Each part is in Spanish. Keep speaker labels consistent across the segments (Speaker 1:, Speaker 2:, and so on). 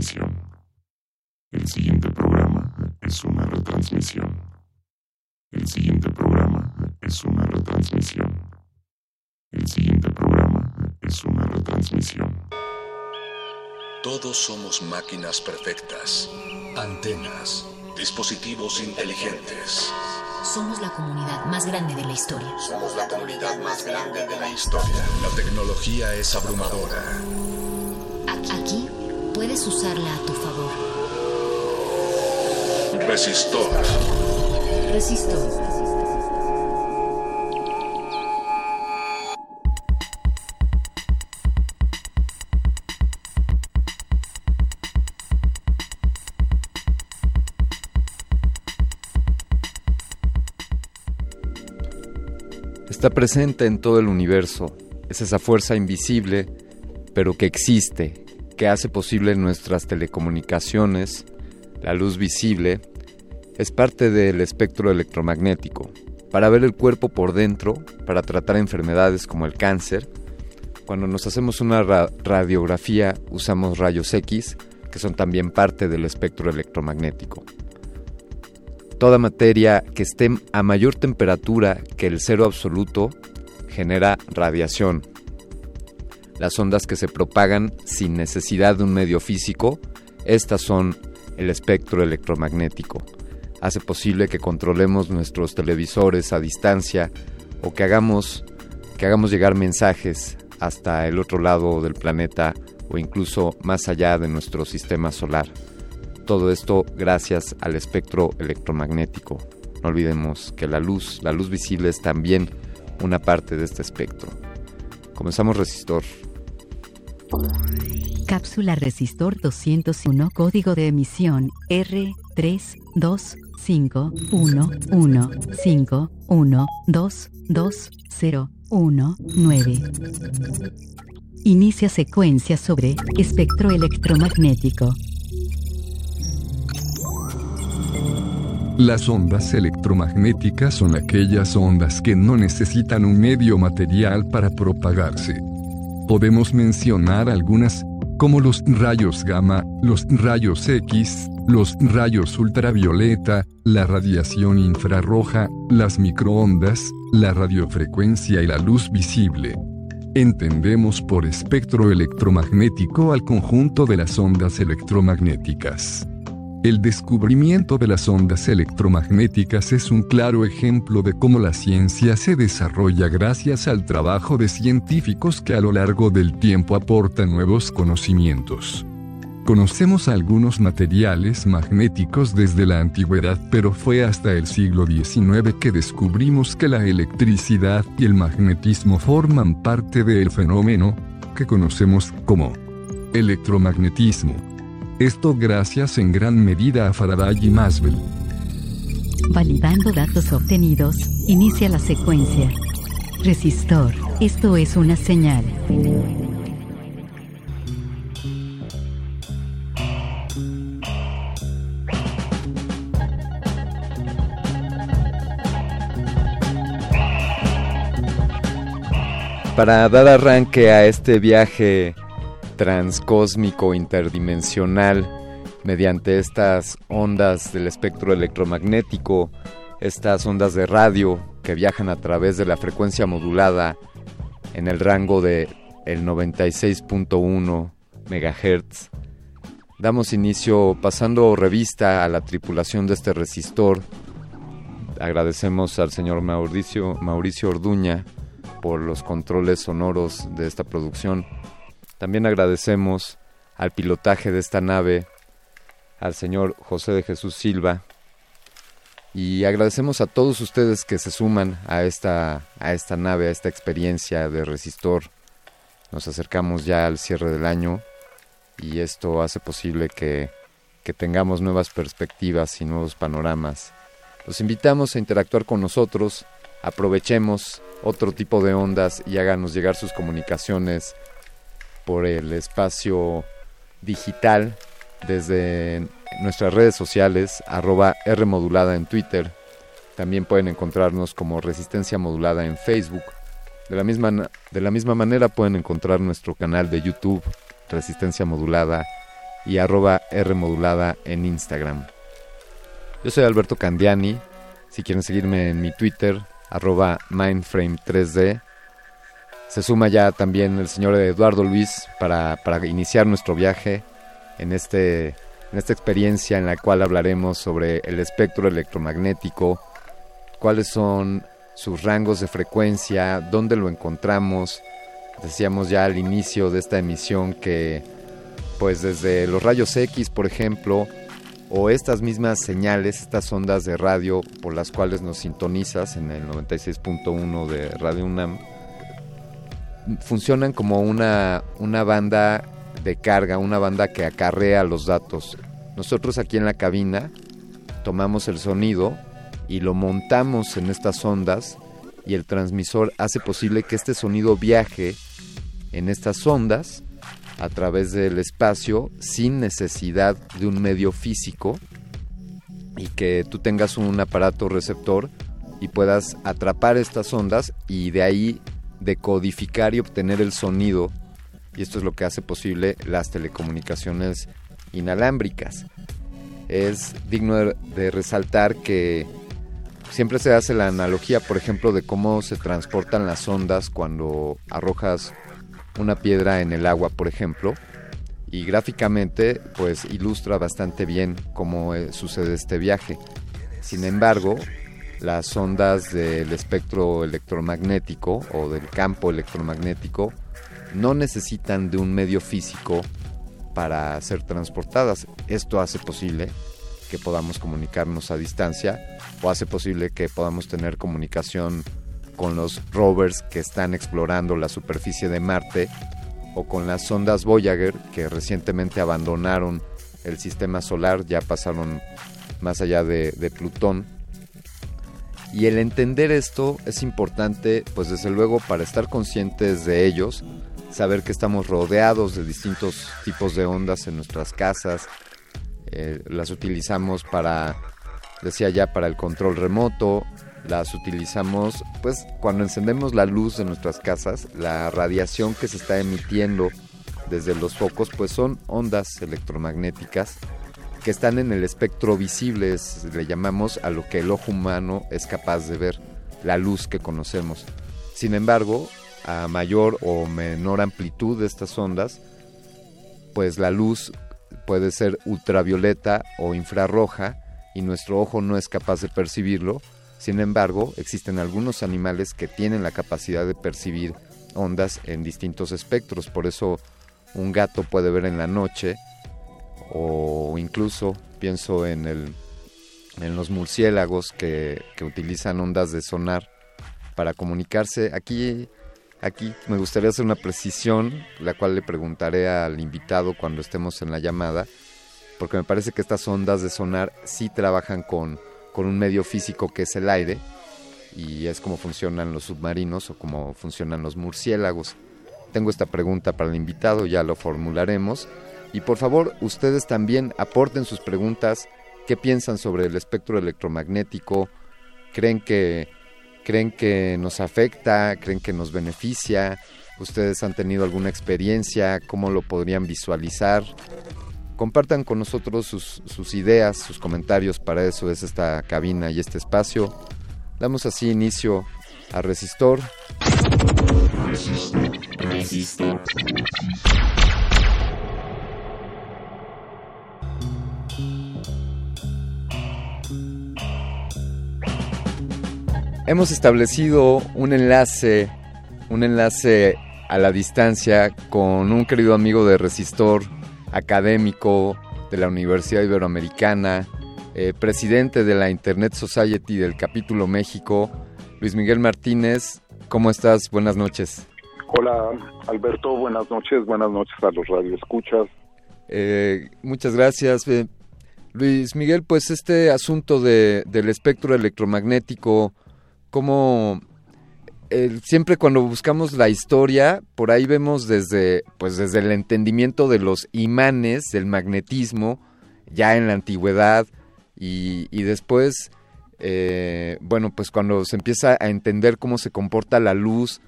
Speaker 1: retransmisión. El siguiente programa es una retransmisión. El siguiente programa es una retransmisión. El siguiente programa es una retransmisión.
Speaker 2: Todos somos máquinas perfectas, antenas, dispositivos inteligentes.
Speaker 3: Somos la comunidad más grande de la historia.
Speaker 2: Somos la comunidad más grande de la historia. La tecnología es abrumadora.
Speaker 3: Aquí puedes usarla a tu favor.
Speaker 2: Resistor.
Speaker 3: Resistor.
Speaker 4: Está presente en todo el universo. Es esa fuerza invisible, pero que existe, que hace posible nuestras telecomunicaciones, la luz visible, es parte del espectro electromagnético. Para ver el cuerpo por dentro, para tratar enfermedades como el cáncer, cuando nos hacemos una radiografía usamos rayos X, que son también parte del espectro electromagnético. Toda materia que esté a mayor temperatura que el cero absoluto genera radiación. Las ondas que se propagan sin necesidad de un medio físico, estas son el espectro electromagnético. Hace posible que controlemos nuestros televisores a distancia o que hagamos, que hagamos llegar mensajes hasta el otro lado del planeta o incluso más allá de nuestro sistema solar. Todo esto gracias al espectro electromagnético. No olvidemos que la luz, la luz visible es también una parte de este espectro. Comenzamos resistor.
Speaker 5: Cápsula resistor 201 código de emisión R32515122019. Inicia secuencia sobre espectro electromagnético.
Speaker 6: Las ondas electromagnéticas son aquellas ondas que no necesitan un medio material para propagarse. Podemos mencionar algunas, como los rayos gamma, los rayos X, los rayos ultravioleta, la radiación infrarroja, las microondas, la radiofrecuencia y la luz visible. Entendemos por espectro electromagnético al conjunto de las ondas electromagnéticas. El descubrimiento de las ondas electromagnéticas es un claro ejemplo de cómo la ciencia se desarrolla gracias al trabajo de científicos que a lo largo del tiempo aportan nuevos conocimientos. Conocemos algunos materiales magnéticos desde la antigüedad, pero fue hasta el siglo XIX que descubrimos que la electricidad y el magnetismo forman parte del fenómeno que conocemos como electromagnetismo. Esto gracias en gran medida a Faraday y Maxwell.
Speaker 5: Validando datos obtenidos, inicia la secuencia. Resistor, esto es una señal.
Speaker 4: Para dar arranque a este viaje transcósmico interdimensional mediante estas ondas del espectro electromagnético, estas ondas de radio que viajan a través de la frecuencia modulada en el rango de el 96.1 MHz. Damos inicio pasando revista a la tripulación de este resistor. Agradecemos al señor Mauricio, Mauricio Orduña por los controles sonoros de esta producción. También agradecemos al pilotaje de esta nave, al señor José de Jesús Silva, y agradecemos a todos ustedes que se suman a esta, a esta nave, a esta experiencia de resistor. Nos acercamos ya al cierre del año y esto hace posible que, que tengamos nuevas perspectivas y nuevos panoramas. Los invitamos a interactuar con nosotros, aprovechemos otro tipo de ondas y háganos llegar sus comunicaciones por el espacio digital desde nuestras redes sociales, arroba R modulada en Twitter. También pueden encontrarnos como Resistencia Modulada en Facebook. De la, misma, de la misma manera pueden encontrar nuestro canal de YouTube, Resistencia Modulada, y arroba Rmodulada en Instagram. Yo soy Alberto Candiani, si quieren seguirme en mi Twitter, arroba Mindframe3D. Se suma ya también el señor Eduardo Luis para, para iniciar nuestro viaje en, este, en esta experiencia en la cual hablaremos sobre el espectro electromagnético, cuáles son sus rangos de frecuencia, dónde lo encontramos. Decíamos ya al inicio de esta emisión que pues desde los rayos X, por ejemplo, o estas mismas señales, estas ondas de radio por las cuales nos sintonizas en el 96.1 de Radio UNAM, funcionan como una, una banda de carga, una banda que acarrea los datos. Nosotros aquí en la cabina tomamos el sonido y lo montamos en estas ondas y el transmisor hace posible que este sonido viaje en estas ondas a través del espacio sin necesidad de un medio físico y que tú tengas un aparato receptor y puedas atrapar estas ondas y de ahí decodificar y obtener el sonido y esto es lo que hace posible las telecomunicaciones inalámbricas. Es digno de, resaltar que siempre se hace la analogía, por ejemplo, de cómo se transportan las ondas cuando arrojas una piedra en el agua, por ejemplo, y gráficamente pues ilustra bastante bien cómo eh, sucede este viaje. Sin embargo, las ondas del espectro electromagnético o del campo electromagnético no necesitan de un medio físico para ser transportadas. Esto hace posible que podamos comunicarnos a distancia o hace posible que podamos tener comunicación con los rovers que están explorando la superficie de Marte o con las sondas Voyager que recientemente abandonaron el sistema solar, ya pasaron más allá de, Plutón. Y el entender esto es importante, pues desde luego para estar conscientes de ellos, saber que estamos rodeados de distintos tipos de ondas en nuestras casas, eh, las utilizamos para, decía ya, para el control remoto, las utilizamos pues cuando encendemos la luz de nuestras casas, la radiación que se está emitiendo desde los focos pues son ondas electromagnéticas que están en el espectro visible, le llamamos a lo que el ojo humano es capaz de ver, la luz que conocemos. Sin embargo, a mayor o menor amplitud de estas ondas, pues la luz puede ser ultravioleta o infrarroja y nuestro ojo no es capaz de percibirlo sin embargo, existen algunos animales que tienen la capacidad de percibir ondas en distintos espectros, por eso un gato puede ver en la noche o incluso pienso en, el, en los murciélagos que, que utilizan ondas de sonar para comunicarse. Aquí, aquí me gustaría hacer una precisión, la cual le preguntaré al invitado cuando estemos en la llamada, porque me parece que estas ondas de sonar sí trabajan con con un medio físico que es el aire y es como funcionan los submarinos o como funcionan los murciélagos. Tengo esta pregunta para el invitado, ya lo formularemos. Y por favor, ustedes también aporten sus preguntas. ¿Qué piensan sobre el espectro electromagnético? ¿Creen que, creen que nos afecta? ¿Creen que nos beneficia? ¿Ustedes han tenido alguna experiencia? ¿Cómo lo podrían visualizar? compartan con nosotros sus, ideas, sus comentarios, para eso es esta cabina y este espacio. Damos así inicio a Resistor. Hemos establecido un enlace, un enlace a la distancia con un querido amigo de Resistor, académico de la Universidad Iberoamericana, eh, presidente de la Internet Society del capítulo México, Luis Miguel Martínez. ¿Cómo estás? Buenas noches.
Speaker 7: Hola Alberto, buenas noches, buenas noches a los radioescuchas.
Speaker 4: Eh, muchas gracias. Eh, Luis Miguel, pues este asunto de, del espectro electromagnético, ¿cómo, siempre cuando buscamos la historia, por ahí vemos desde, pues desde el entendimiento de los imanes, del magnetismo, ya en la antigüedad, y, después, eh, bueno, pues cuando se empieza a entender cómo se comporta la luz,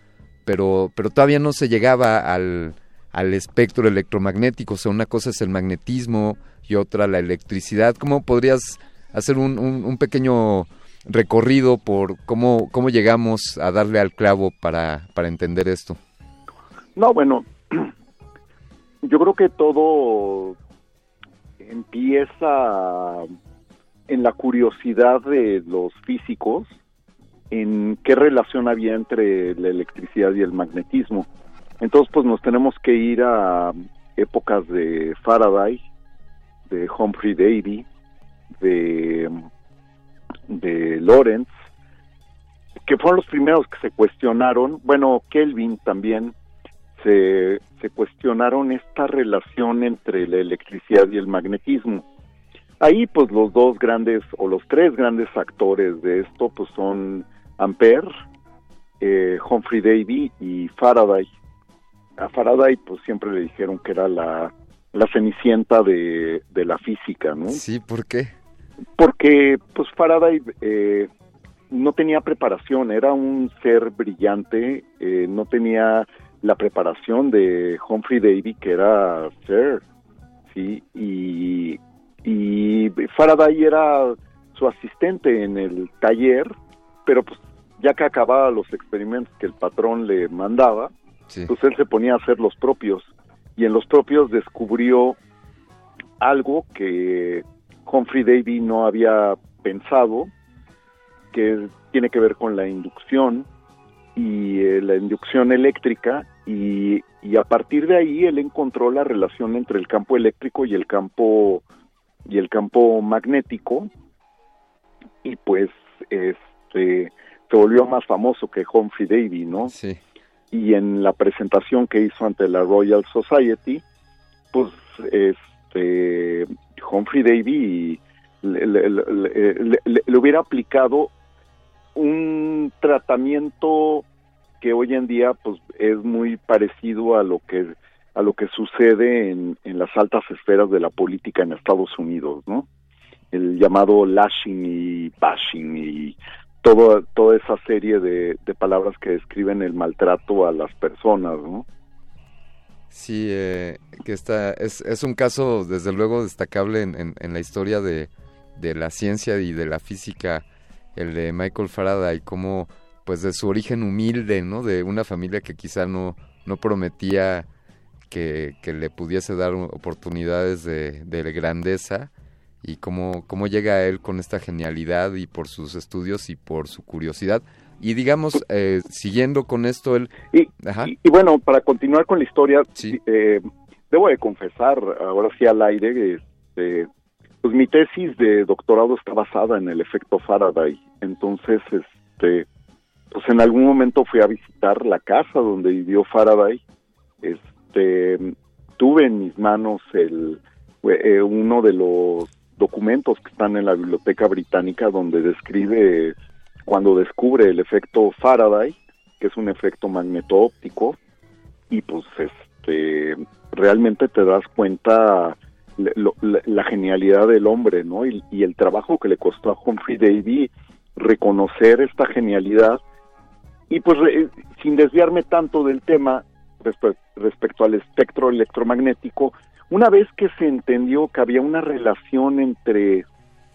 Speaker 4: pero, pero todavía no se llegaba al, al espectro electromagnético. O sea, una cosa es el magnetismo y otra la electricidad. ¿Cómo podrías hacer un, pequeño recorrido por cómo, cómo llegamos a darle al clavo para, para entender esto?
Speaker 7: No, bueno, yo creo que todo empieza en la curiosidad de los físicos en qué relación había entre la electricidad y el magnetismo. Entonces, pues nos tenemos que ir a épocas de Faraday, de Humphrey Davy, de, de Lorentz, que fueron los primeros que se cuestionaron, bueno, Kelvin también, se, se cuestionaron esta relación entre la electricidad y el magnetismo. Ahí pues los dos grandes o los tres grandes actores de esto pues son Ampere, eh, Humphrey Davy y Faraday. A Faraday pues siempre le dijeron que era la, la cenicienta de, de la física, ¿no?
Speaker 4: Sí, ¿por qué?
Speaker 7: Porque pues Faraday eh, no tenía preparación, era un ser brillante, eh, no tenía la preparación de Humphrey Davy, que era ser, ¿sí? Y, y Faraday era su asistente en el taller, pero pues ya que acababa los experimentos que el patrón le mandaba, pues él se ponía a hacer los propios. Y en los propios descubrió algo que Humphrey Davy no había pensado, que tiene que ver con la inducción y eh, la inducción eléctrica y, y, a partir de ahí él encontró la relación entre el campo eléctrico y el campo y el campo magnético y pues este se volvió más famoso que Humphrey Davy, ¿no?
Speaker 4: Sí.
Speaker 7: Y en la presentación que hizo ante la Royal Society, pues este Humphrey Davy le, le hubiera aplicado un tratamiento que hoy en día pues es muy parecido a lo que a lo que sucede en, en las altas esferas de la política en Estados Unidos, ¿no? El llamado lashing y bashing y todo, toda esa serie de, de palabras que describen el maltrato a las personas, ¿no?
Speaker 4: Sí, eh, que está, es, es un caso desde luego destacable en, en, la historia de, de la ciencia y de la física el de Michael Faraday, como pues de su origen humilde, ¿no? De una familia que quizá no, no prometía que, que le pudiese dar oportunidades de, de grandeza y cómo, cómo llega él con esta genialidad y por sus estudios y por su curiosidad. Y digamos, eh, siguiendo con esto, él...
Speaker 7: Y, y, bueno, para continuar con la historia,
Speaker 4: sí.
Speaker 7: eh, debo de confesar, ahora sí al aire, este, pues mi tesis de doctorado está basada en el efecto Faraday. Entonces, este, pues en algún momento fui a visitar la casa donde vivió Faraday. Este, tuve en mis manos el eh, uno de los documentos que están en la biblioteca británica donde describe cuando descubre el efecto Faraday, que es un efecto magneto-óptico, y pues este realmente te das cuenta la, genialidad del hombre, ¿no? Y, el trabajo que le costó a Humphrey Davy reconocer esta genialidad y pues sin desviarme tanto del tema respe respecto al espectro electromagnético, una vez que se entendió que había una relación entre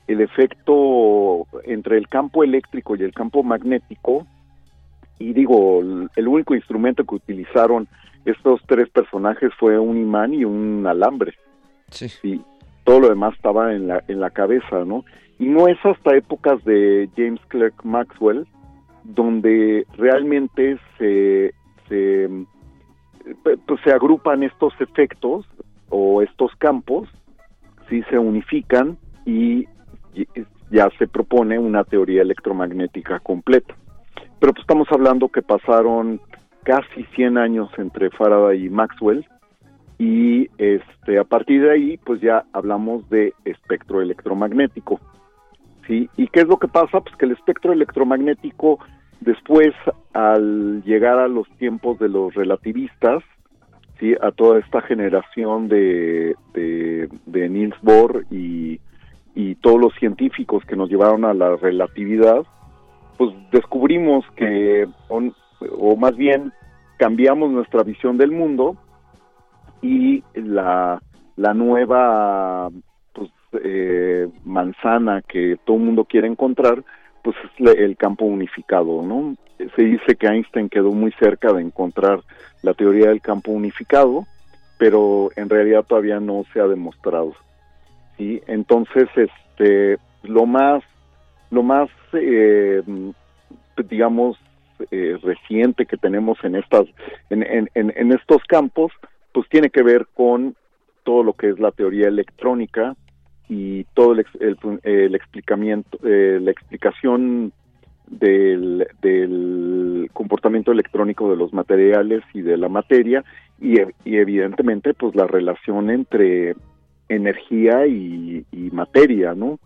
Speaker 7: el efecto entre el campo eléctrico y el campo magnético, y digo, el único instrumento que utilizaron estos tres personajes fue un imán y un alambre.
Speaker 4: Sí.
Speaker 7: Y todo lo demás estaba en la, en la cabeza, ¿no? Y no es hasta épocas de James Clerk Maxwell donde realmente se, se, pues se agrupan estos efectos o estos campos, sí se unifican y ya se propone una teoría electromagnética completa. Pero pues estamos hablando que pasaron casi 100 años entre Faraday y Maxwell y este a partir de ahí pues ya hablamos de espectro electromagnético. ¿Sí? ¿Y qué es lo que pasa? Pues que el espectro electromagnético después al llegar a los tiempos de los relativistas, ¿sí? a toda esta generación de, de, de Niels Bohr y, y todos los científicos que nos llevaron a la relatividad, pues descubrimos que, o, más bien cambiamos nuestra visión del mundo y la, la nueva pues, eh, manzana que todo el mundo quiere encontrar, pues es el campo unificado, ¿no? Se dice que Einstein quedó muy cerca de encontrar la teoría del campo unificado, pero en realidad todavía no se ha demostrado. ¿Sí? Entonces, este, lo más, lo más, eh, digamos, eh, reciente que tenemos en estas, en, en, en, estos campos, pues tiene que ver con todo lo que es la teoría electrónica y todo el, el, explicamiento, eh, la explicación del, del, comportamiento electrónico de los materiales y de la materia y evidentemente pues la relación entre energía y, materia, ¿no?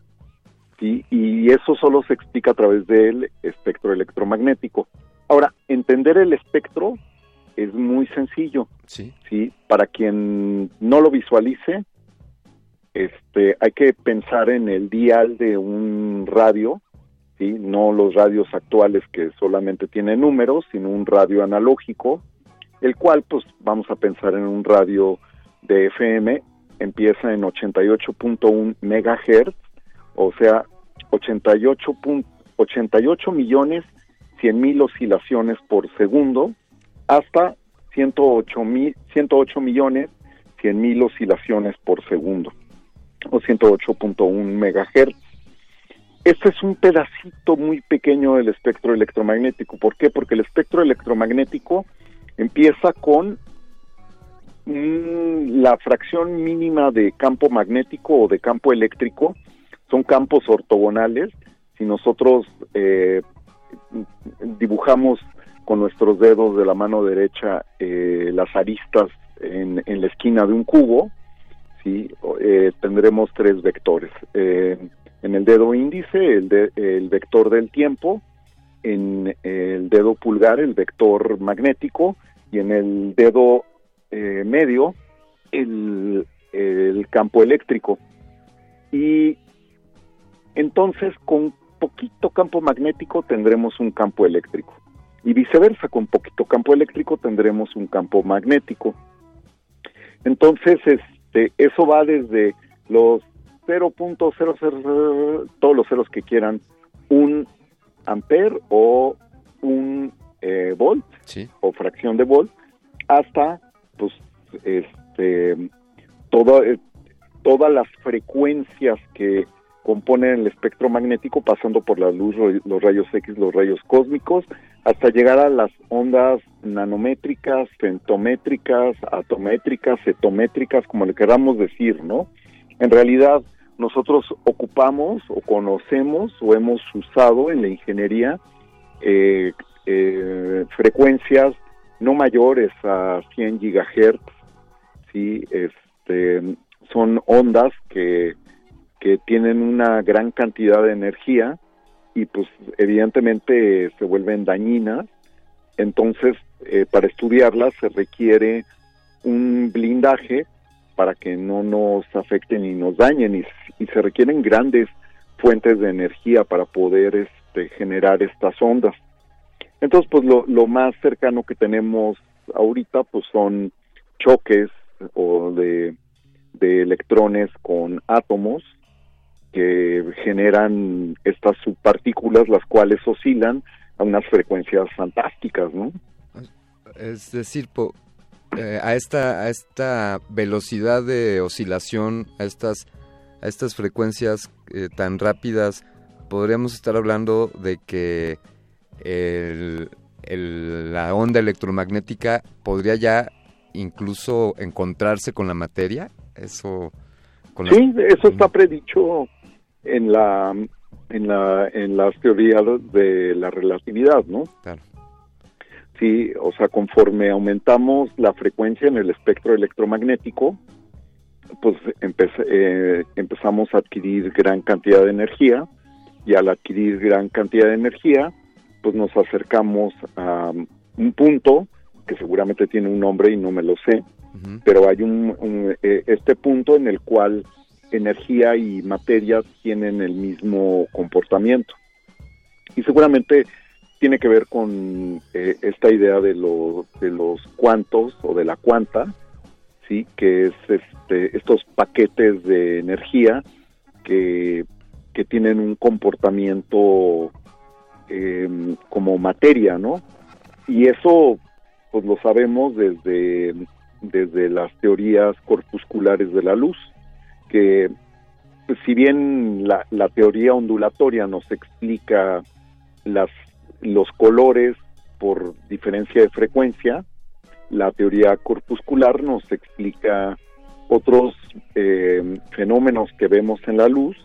Speaker 7: Y eso solo se explica a través del espectro electromagnético. Ahora, entender el espectro es muy sencillo.
Speaker 4: Sí.
Speaker 7: Sí, para quien no lo visualice, este, hay que pensar en el dial de un radio, ¿sí? no los radios actuales que solamente tienen números, sino un radio analógico, el cual, pues, vamos a pensar en un radio de FM empieza en 88.1 megahertz, o sea, 88, 88 millones 100 mil oscilaciones por segundo, hasta 108, mil, 108 millones 100 mil oscilaciones por segundo, o 108.1 megahertz. Este es un pedacito muy pequeño del espectro electromagnético. ¿Por qué? Porque el espectro electromagnético empieza con la fracción mínima de campo magnético o de campo eléctrico son campos ortogonales. Si nosotros eh, dibujamos con nuestros dedos de la mano derecha eh, las aristas en, la esquina de un cubo, ¿sí? Eh, tendremos tres vectores. en el dedo índice, el, el vector del tiempo, en el dedo pulgar, el vector magnético, y en el dedo eh, medio el, el campo eléctrico. Y entonces con poquito campo magnético tendremos un campo eléctrico. Y viceversa, con poquito campo eléctrico tendremos un campo magnético. Entonces, este, eso va desde los 0.00, todos los ceros que quieran, un amper o un eh, volt o fracción de volt, hasta pues este todo, eh, todas las frecuencias que componen el espectro magnético pasando por la luz, los rayos X, los rayos cósmicos, hasta llegar a las ondas nanométricas, femtométricas, atométricas, cetométricas, como le queramos decir, ¿no? En realidad, nosotros ocupamos o conocemos o hemos usado en la ingeniería eh, eh, frecuencias no mayores a 100 gigahertz, sí, este, son ondas que, que tienen una gran cantidad de energía y pues evidentemente se vuelven dañinas, entonces eh, para estudiarlas se requiere un blindaje para que no nos afecten y nos dañen y, y se requieren grandes fuentes de energía para poder este, generar estas ondas. Entonces, pues lo, lo más cercano que tenemos ahorita, pues son choques o de, de electrones con átomos que generan estas subpartículas, las cuales oscilan a unas frecuencias fantásticas, ¿no?
Speaker 4: Es decir, eh, a esta a esta velocidad de oscilación, a estas a estas frecuencias eh, tan rápidas, podríamos estar hablando de que el, la onda electromagnética podría ya incluso encontrarse con la materia? Eso
Speaker 7: Sí, eso está predicho en la en la en las teorías de la relatividad, ¿no?
Speaker 4: Claro.
Speaker 7: Sí, o sea, conforme aumentamos la frecuencia en el espectro electromagnético, pues eh, empezamos a adquirir gran cantidad de energía y al adquirir gran cantidad de energía, pues nos acercamos a un punto que seguramente tiene un nombre y no me lo sé, pero hay un, eh, este punto en el cual energía y materia tienen el mismo comportamiento. Y seguramente tiene que ver con eh, esta idea de, de los cuantos o de la cuanta, sí, que es este, estos paquetes de energía que, que tienen un comportamiento em, como materia, ¿no? Y eso, pues lo sabemos desde, desde las teorías corpusculares de la luz, que si bien la, la teoría ondulatoria nos explica las, los colores por diferencia de frecuencia, la teoría corpuscular nos explica otros eh, fenómenos que vemos en la luz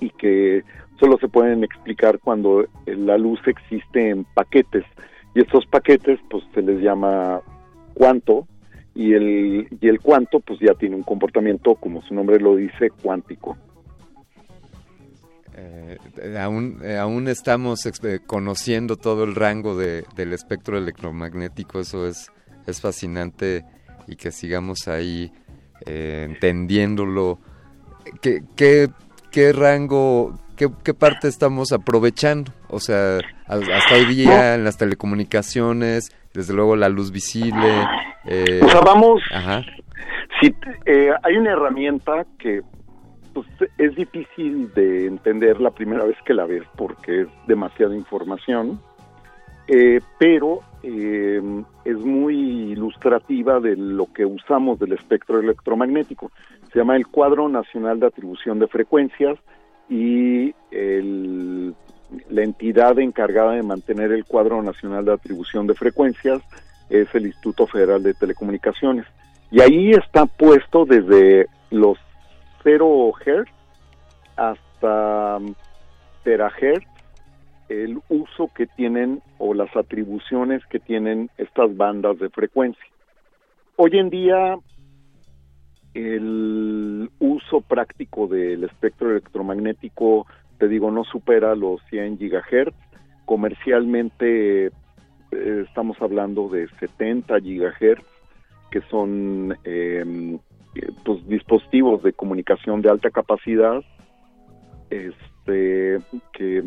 Speaker 7: y que solo se pueden explicar cuando la luz existe en paquetes. Y estos paquetes pues se les llama cuanto y el y el cuanto pues ya tiene un comportamiento como su nombre lo dice cuántico.
Speaker 4: Eh, aún, eh, aún estamos conociendo todo el rango de, del espectro electromagnético, eso es, es fascinante y que sigamos ahí eh, entendiéndolo. ¿Qué, qué, qué rango, qué, qué, parte estamos aprovechando? O sea, hasta hoy día en las telecomunicaciones, desde luego la luz visible.
Speaker 7: Eh, o sea, vamos... Ajá. Si, eh, hay una herramienta que pues, es difícil de entender la primera vez que la ves porque es demasiada información, eh, pero eh, es muy ilustrativa de lo que usamos del espectro electromagnético. Se llama el Cuadro Nacional de Atribución de Frecuencias y la entidad encargada de mantener el Cuadro Nacional de Atribución de Frecuencias es el Instituto Federal de Telecomunicaciones. Y ahí está puesto desde los 0 Hz hasta terahertz el uso que tienen o las atribuciones que tienen estas bandas de frecuencia. Hoy en día el uso práctico del espectro electromagnético, te digo, no supera los 100 gigahertz. Comercialmente eh, estamos hablando de 70 gigahertz, que son eh, pues, dispositivos de comunicación de alta capacidad este que,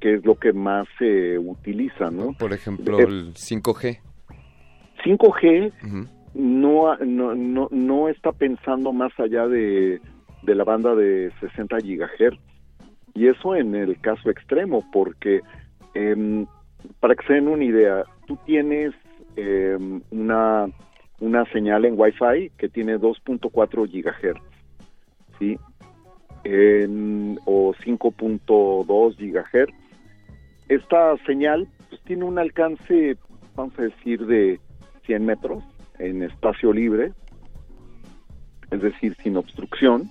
Speaker 7: es lo que más se utiliza, ¿no?
Speaker 4: Por ejemplo, eh, el 5G.
Speaker 7: 5G no, no, no, no está pensando más allá de, de la banda de 60 gigahertz. Y eso en el caso extremo, porque em, para que se den una idea, tú tienes em, una, una señal en Wi-Fi que tiene 2.4 gigahertz, ¿sí? en, o 5.2 gigahertz. Esta señal pues, tiene un alcance, vamos a decir, de 100 metros en espacio libre, es decir, sin obstrucción.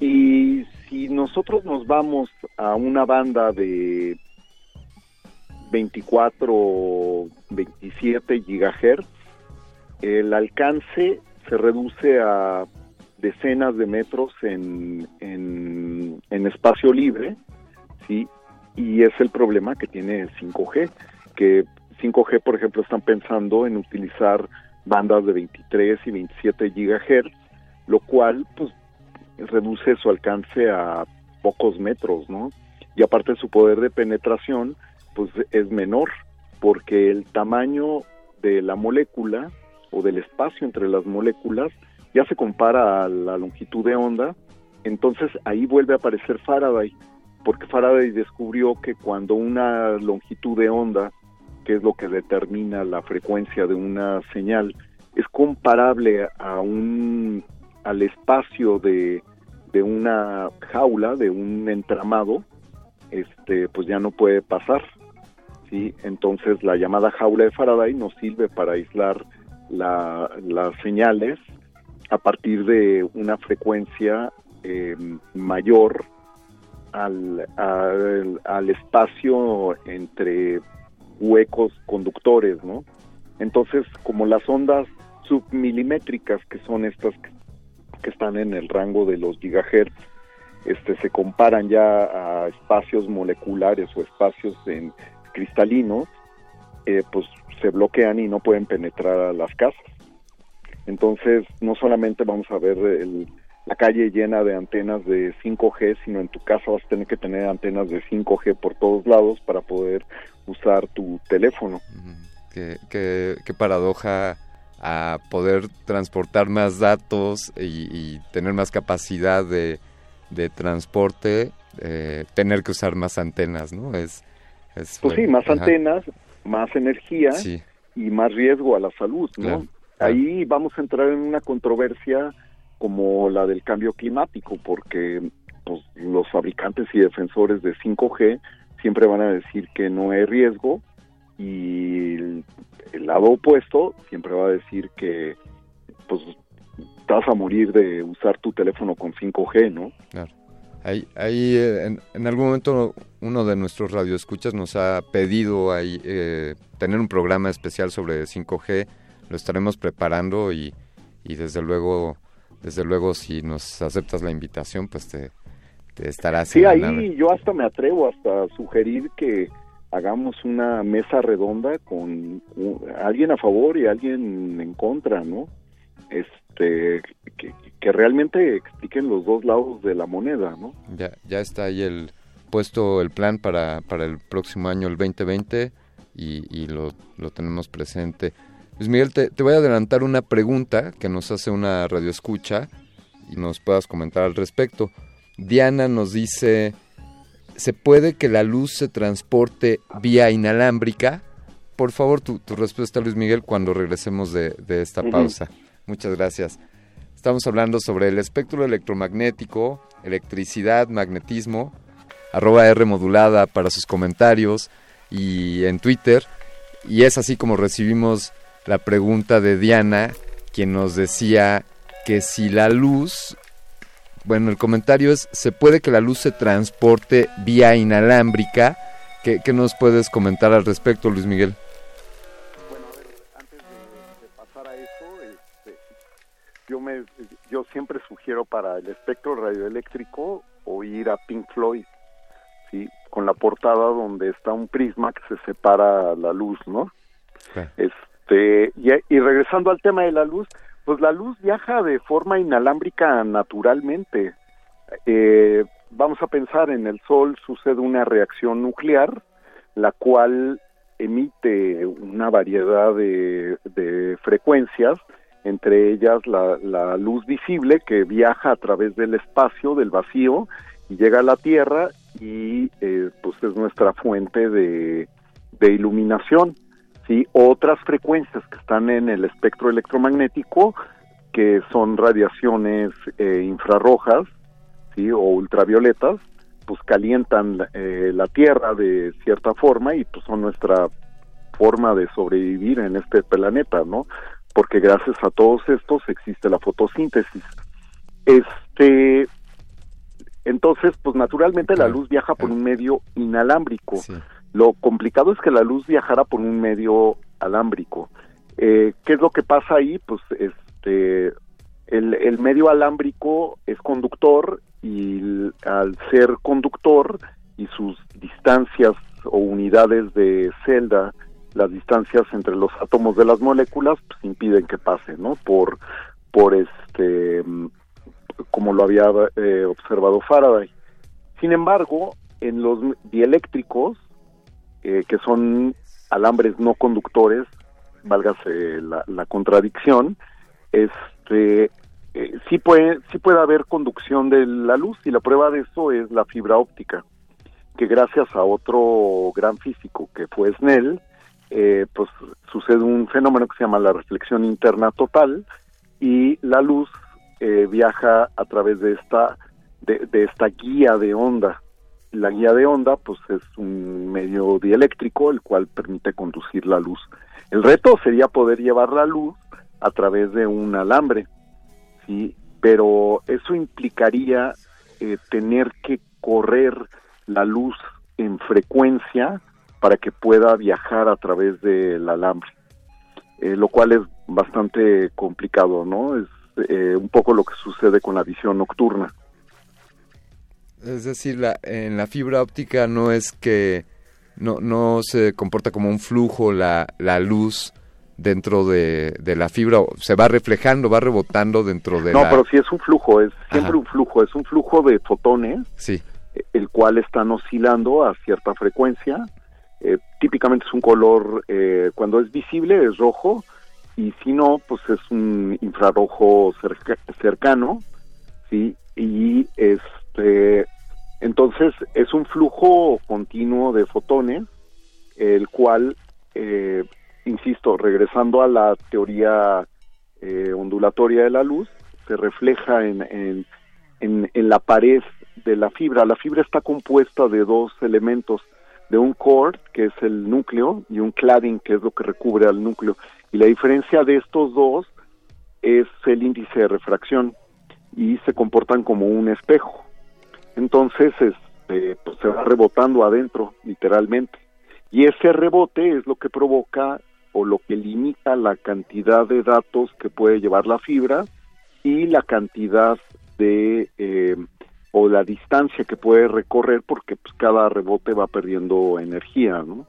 Speaker 7: Y si nosotros nos vamos a una banda de 24 27 gigahertz, el alcance se reduce a decenas de metros en, en, espacio libre, ¿sí? Y es el problema que tiene 5G, que 5G, por ejemplo, están pensando en utilizar bandas de 23 y 27 gigahertz, lo cual, pues, reduce su alcance a pocos metros, ¿no? Y aparte su poder de penetración, pues, es menor, porque el tamaño de la molécula o del espacio entre las moléculas ya se compara a la longitud de onda, entonces ahí vuelve a aparecer Faraday, porque Faraday descubrió que cuando una longitud de onda, que es lo que determina la frecuencia de una señal, es comparable a un al espacio de, de una jaula, de un entramado, este pues ya no puede pasar. ¿sí? Entonces la llamada jaula de Faraday nos sirve para aislar la, las señales a partir de una frecuencia eh, mayor al, al, espacio entre huecos conductores, ¿no? Entonces, como las ondas submilimétricas, que son estas que, están en el rango de los gigahertz, este, se comparan ya a espacios moleculares o espacios en cristalinos, eh, pues se bloquean y no pueden penetrar a las casas. Entonces, no solamente vamos a ver la calle llena de antenas de 5G, sino en tu casa vas a tener que tener antenas de 5G por todos lados para poder usar tu teléfono.
Speaker 4: qué, qué, paradoja a poder transportar más datos y, tener más capacidad de, de transporte, eh, tener que usar más antenas, ¿no? Es,
Speaker 7: pues sí, más antenas, más energía y más riesgo a la salud, ¿no? Ahí vamos a entrar en una controversia como la del cambio climático, porque pues, los fabricantes y defensores de 5G siempre van a decir que no hay riesgo y el, lado opuesto siempre va a decir que pues vas a morir de usar tu teléfono con 5G, ¿no?
Speaker 4: Claro. Ahí, ahí eh, en, algún momento uno de nuestros radioescuchas nos ha pedido ahí, eh, tener un programa especial sobre 5G. Lo estaremos preparando y, y desde luego, desde luego si nos aceptas la invitación, pues te, te estarás.
Speaker 7: Sí, ahí yo hasta me atrevo hasta sugerir que hagamos una mesa redonda con alguien a favor y alguien en contra, ¿no? Este, que, que realmente expliquen los dos lados de la moneda, ¿no?
Speaker 4: Ya, ya está ahí el puesto el plan para, para el próximo año, el 2020, y, y lo, lo tenemos presente. Luis Miguel, te, te voy a adelantar una pregunta que nos hace una radioescucha y nos puedas comentar al respecto. Diana nos dice, ¿se puede que la luz se transporte vía inalámbrica? Por favor, tu, tu respuesta, Luis Miguel, cuando regresemos de, de esta pausa. Muchas gracias. Estamos hablando sobre el espectro electromagnético, electricidad, magnetismo, arroba R modulada para sus comentarios y en Twitter. Y es así como recibimos la pregunta de Diana, quien nos decía que si la luz, bueno, el comentario es, ¿se puede que la luz se transporte vía inalámbrica? ¿Qué, qué nos puedes comentar al respecto, Luis Miguel?
Speaker 7: yo me yo siempre sugiero para el espectro radioeléctrico oír a Pink Floyd sí con la portada donde está un prisma que se separa la luz no este y, regresando al tema de la luz pues la luz viaja de forma inalámbrica naturalmente eh, vamos a pensar en el sol sucede una reacción nuclear la cual emite una variedad de, frecuencias entre ellas la, luz visible que viaja a través del espacio, del vacío, y llega a la Tierra y eh, pues es nuestra fuente de, iluminación. ¿Sí? Otras frecuencias que están en el espectro electromagnético, que son radiaciones eh, infrarrojas ¿sí? o ultravioletas, pues calientan eh, la Tierra de cierta forma y pues son nuestra forma de sobrevivir en este planeta, ¿no? porque gracias a todos estos existe la fotosíntesis. Este, entonces, pues naturalmente la luz viaja por un medio inalámbrico. Lo complicado es que la luz viajara por un medio alámbrico. Eh, ¿Qué es lo que pasa ahí? Pues este, el, el medio alámbrico es conductor y al ser conductor y sus distancias o unidades de celda las distancias entre los átomos de las moléculas pues, impiden que pase, ¿no? Por, por este, como lo había eh, observado Faraday. Sin embargo, en los dieléctricos, eh, que son alambres no conductores, válgase la, contradicción, este, eh, sí puede sí puede haber conducción de la luz y la prueba de eso es la fibra óptica que gracias a otro gran físico que fue Snell eh, pues sucede un fenómeno que se llama la reflexión interna total y la luz eh, viaja a través de esta de, esta guía de onda la guía de onda pues es un medio dieléctrico el cual permite conducir la luz el reto sería poder llevar la luz a través de un alambre sí pero eso implicaría eh, tener que correr la luz en frecuencia para que pueda viajar a través del alambre, eh, lo cual es bastante complicado, ¿no? Es eh, un poco lo que sucede con la visión nocturna.
Speaker 4: Es decir, la, en la fibra óptica no es que no, no se comporta como un flujo la, la luz dentro de, de, la fibra, se va reflejando, va rebotando dentro de
Speaker 7: no, pero sí es un flujo, es siempre un flujo, es un flujo de fotones,
Speaker 4: sí.
Speaker 7: el cual están oscilando a cierta frecuencia eh, típicamente es un color, eh, cuando es visible es rojo y si no, pues es un infrarrojo cercano, ¿sí? Y este, entonces es un flujo continuo de fotones, el cual, eh, insisto, regresando a la teoría eh, ondulatoria de la luz, se refleja en, en, en, en la pared de la fibra. La fibra está compuesta de dos elementos, de un core, que es el núcleo, y un cladding, que es lo que recubre al núcleo. Y la diferencia de estos dos es el índice de refracción y se comportan como un espejo. Entonces, este, pues se va rebotando adentro, literalmente. Y ese rebote es lo que provoca o lo que limita la cantidad de datos que puede llevar la fibra y la cantidad de eh, o la distancia que puede recorrer porque pues, cada rebote va perdiendo energía, ¿no?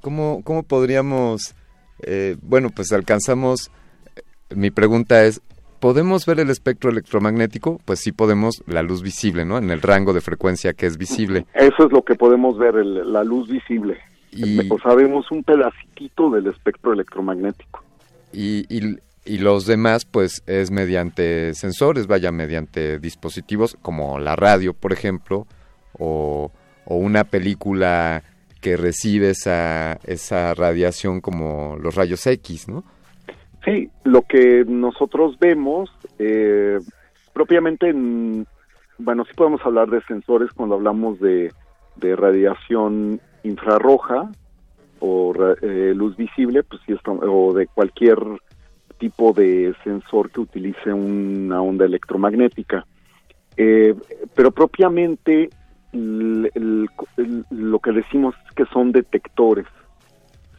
Speaker 4: ¿Cómo, cómo podríamos, eh, bueno, pues alcanzamos, mi pregunta es, ¿podemos ver el espectro electromagnético? Pues sí podemos, la luz visible, ¿no? En el rango de frecuencia que es visible.
Speaker 7: Eso es lo que podemos ver, la luz visible. Y, o sabemos un pedacito del espectro electromagnético.
Speaker 4: Y, y, y los demás pues es mediante sensores, vaya, mediante dispositivos como la radio, por ejemplo, o, una película que recibe esa, esa radiación como los rayos X, ¿no?
Speaker 7: Sí, lo que nosotros vemos, eh, propiamente, bueno, sí podemos hablar de sensores cuando hablamos de, de radiación infrarroja o eh, luz visible, pues sí, o de cualquier tipo de sensor que utilice una onda electromagnética. Eh, pero propiamente lo que decimos es que son detectores.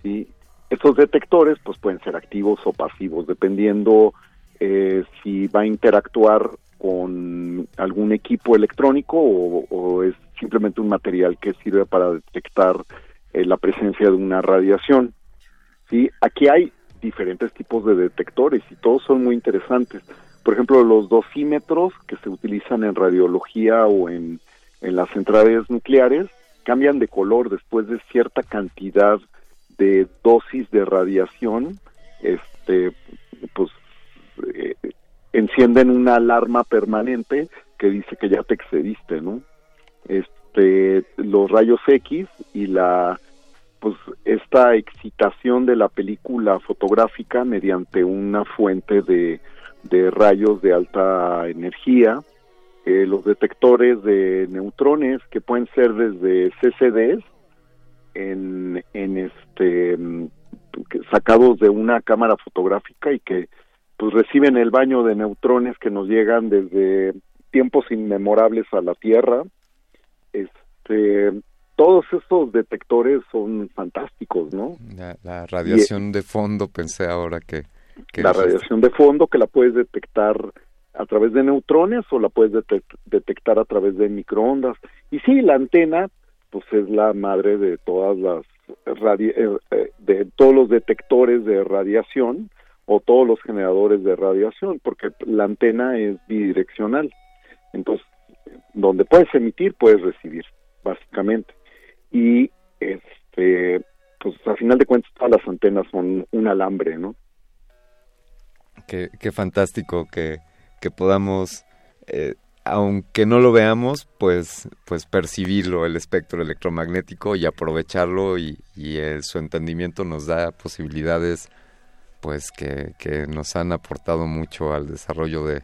Speaker 7: ¿sí? Estos detectores pues pueden ser activos o pasivos, dependiendo eh, si va a interactuar con algún equipo electrónico o, es simplemente un material que sirve para detectar eh, la presencia de una radiación. ¿sí? Aquí hay diferentes tipos de detectores y todos son muy interesantes. Por ejemplo, los dosímetros que se utilizan en radiología o en, en las centrales nucleares cambian de color después de cierta cantidad de dosis de radiación, este, pues eh, encienden una alarma permanente que dice que ya te excediste, ¿no? Este, los rayos X y la pues esta excitación de la película fotográfica mediante una fuente de, rayos de alta energía, eh, los detectores de neutrones que pueden ser desde CCDs en, en este sacados de una cámara fotográfica y que pues reciben el baño de neutrones que nos llegan desde tiempos inmemorables a la Tierra este todos estos detectores son fantásticos, ¿no?
Speaker 4: La, radiación de fondo, pensé ahora que...
Speaker 7: la radiación de fondo que la puedes detectar a través de neutrones o la puedes detectar a través de microondas. Y sí, la antena, pues es la madre de todas las eh, eh, de todos los detectores de radiación o todos los generadores de radiación, porque la antena es bidireccional. Entonces, donde puedes emitir, puedes recibir, básicamente y este pues a final de cuentas todas las antenas son un alambre, ¿no?
Speaker 4: Qué, qué fantástico que, que podamos, eh, aunque no lo veamos, pues, pues percibirlo, el espectro electromagnético y aprovecharlo y, y eh, su entendimiento nos da posibilidades pues que, nos han aportado mucho al desarrollo de,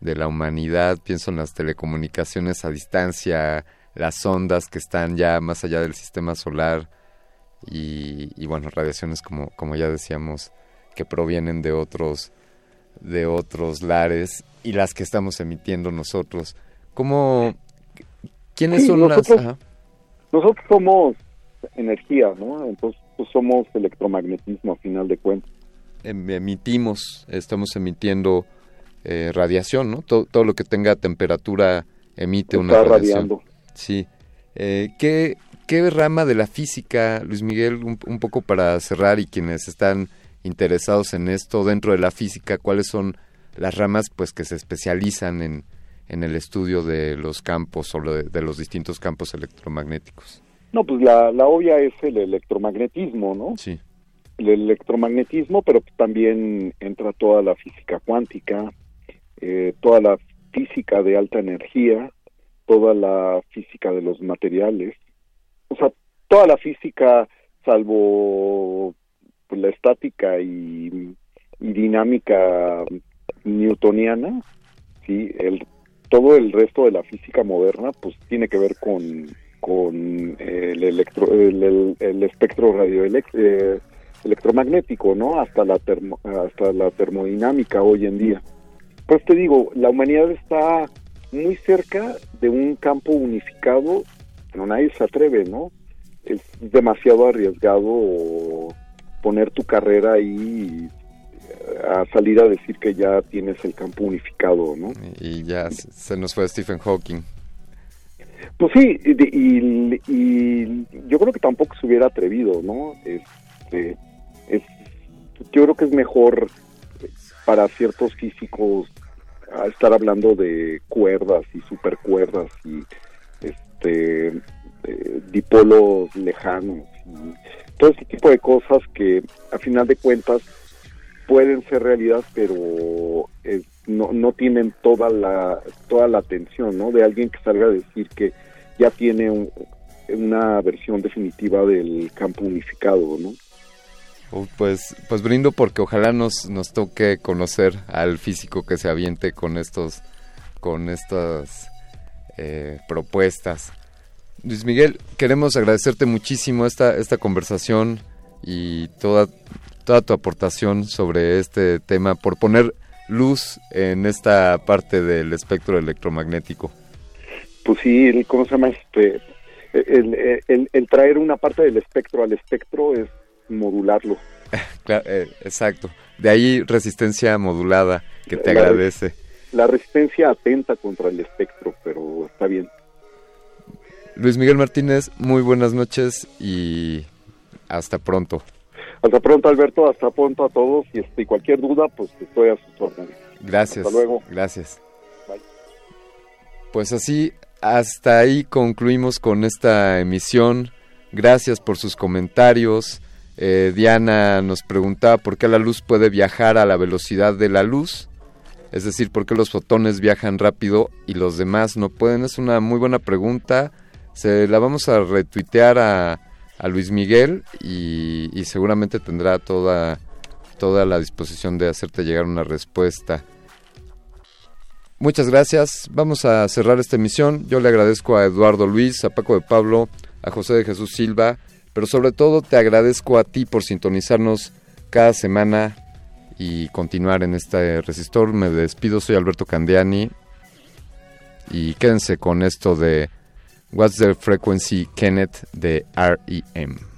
Speaker 4: de la humanidad. Pienso en las telecomunicaciones a distancia, las ondas que están ya más allá del sistema solar y, bueno, radiaciones como, como ya decíamos que provienen de otros de otros lares y las que estamos emitiendo nosotros. ¿Cómo quiénes son
Speaker 7: nosotros,
Speaker 4: las
Speaker 7: Nosotros somos energía, ¿no? Entonces pues, somos electromagnetismo a final de cuentas.
Speaker 4: Em, emitimos, estamos emitiendo eh, radiación, ¿no? Todo, todo, lo que tenga temperatura emite una radiación. Sí. Eh, ¿qué, ¿Qué rama de la física, Luis Miguel, un, poco para cerrar y quienes están interesados en esto dentro de la física, cuáles son las ramas pues que se especializan en, en el estudio de los campos o de, los distintos campos electromagnéticos?
Speaker 7: No, pues la, la obvia es el electromagnetismo, ¿no?
Speaker 4: Sí.
Speaker 7: el electromagnetismo, pero también entra toda la física cuántica, eh, toda la física de alta energía, toda la física de los materiales, o sea, toda la física salvo pues, la estática y, dinámica newtoniana, sí, el todo el resto de la física moderna pues tiene que ver con con el electro el, espectro radio eh, electromagnético, ¿no? Hasta la hasta la termodinámica hoy en día. Pues te digo, la humanidad está muy cerca de un campo unificado, pero nadie se atreve, ¿no? Es demasiado arriesgado poner tu carrera ahí a salir a decir que ya tienes el campo unificado, ¿no?
Speaker 4: Y ya se nos fue Stephen Hawking.
Speaker 7: Pues sí, y, yo creo que tampoco se hubiera atrevido, ¿no? Este, es, yo creo que es mejor para ciertos físicos estar hablando de cuerdas y supercuerdas y este eh, dipolos lejanos y todo ese tipo de cosas que a final de cuentas pueden ser realidad pero no, no tienen toda la toda la atención ¿no? de alguien que salga a decir que ya tiene una versión definitiva del campo unificado ¿no?
Speaker 4: pues, pues brindo porque ojalá nos, nos toque conocer al físico que se aviente con estos, con estas eh, propuestas. Luis Miguel, queremos agradecerte muchísimo esta, esta conversación y toda, toda tu aportación sobre este tema por poner luz en esta parte del espectro electromagnético.
Speaker 7: Pues sí, ¿cómo se llama? Este, el, el traer una parte del espectro al espectro es modularlo.
Speaker 4: Eh, exacto. De ahí resistencia modulada, que te agradece.
Speaker 7: La resistencia atenta contra el espectro, pero está bien.
Speaker 4: Luis Miguel Martínez, muy buenas noches y hasta pronto.
Speaker 7: Hasta pronto, Alberto, hasta pronto a todos y este, cualquier duda, pues estoy a sus órdenes.
Speaker 4: Gracias.
Speaker 7: Hasta luego.
Speaker 4: Gracias. Pues así, hasta ahí concluimos con esta emisión. Gracias por sus comentarios. Eh, Diana nos preguntaba por qué la luz puede viajar a la velocidad de la luz, es decir, por qué los fotones viajan rápido y los demás no pueden. Es una muy buena pregunta. Se la vamos a retuitear a, a Luis Miguel y, seguramente tendrá toda, toda la disposición de hacerte llegar una respuesta. Muchas gracias. Vamos a cerrar esta emisión. Yo le agradezco a Eduardo Luis, a Paco de Pablo, a José de Jesús Silva, pero sobre todo te agradezco a ti por sintonizarnos cada semana y continuar en este resistor. Me despido, soy Alberto Candiani y quédense con esto de What's the Frequency Kenneth de REM.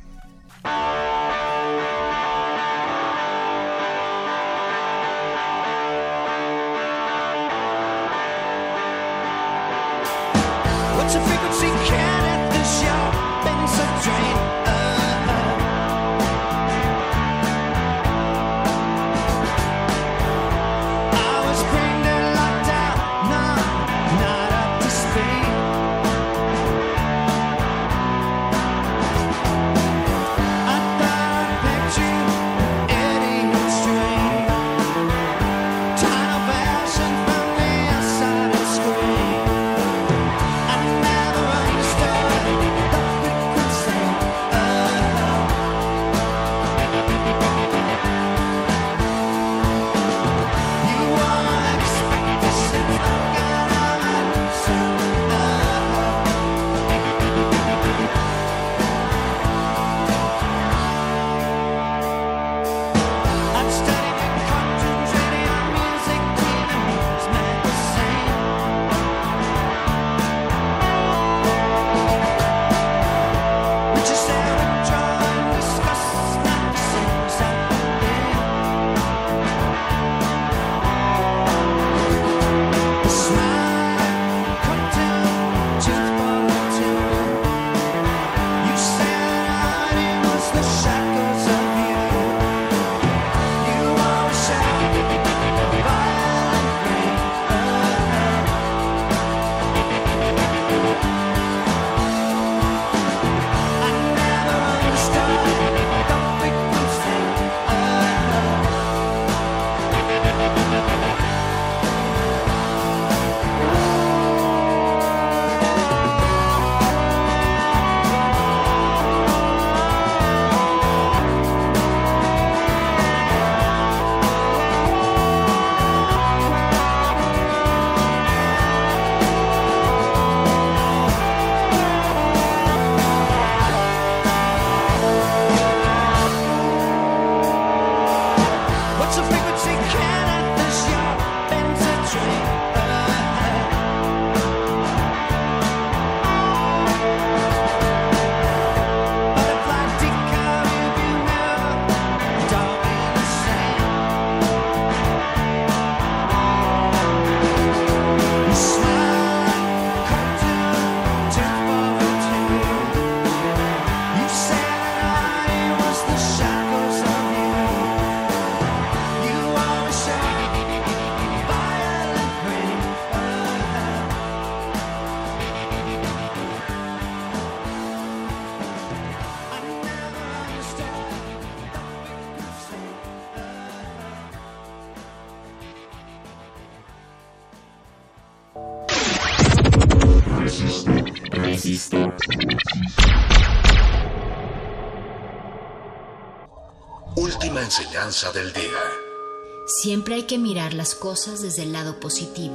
Speaker 8: Del día.
Speaker 3: Siempre hay que mirar las cosas desde el lado positivo.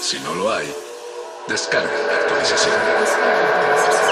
Speaker 8: Si no lo hay, descarga la actualización. La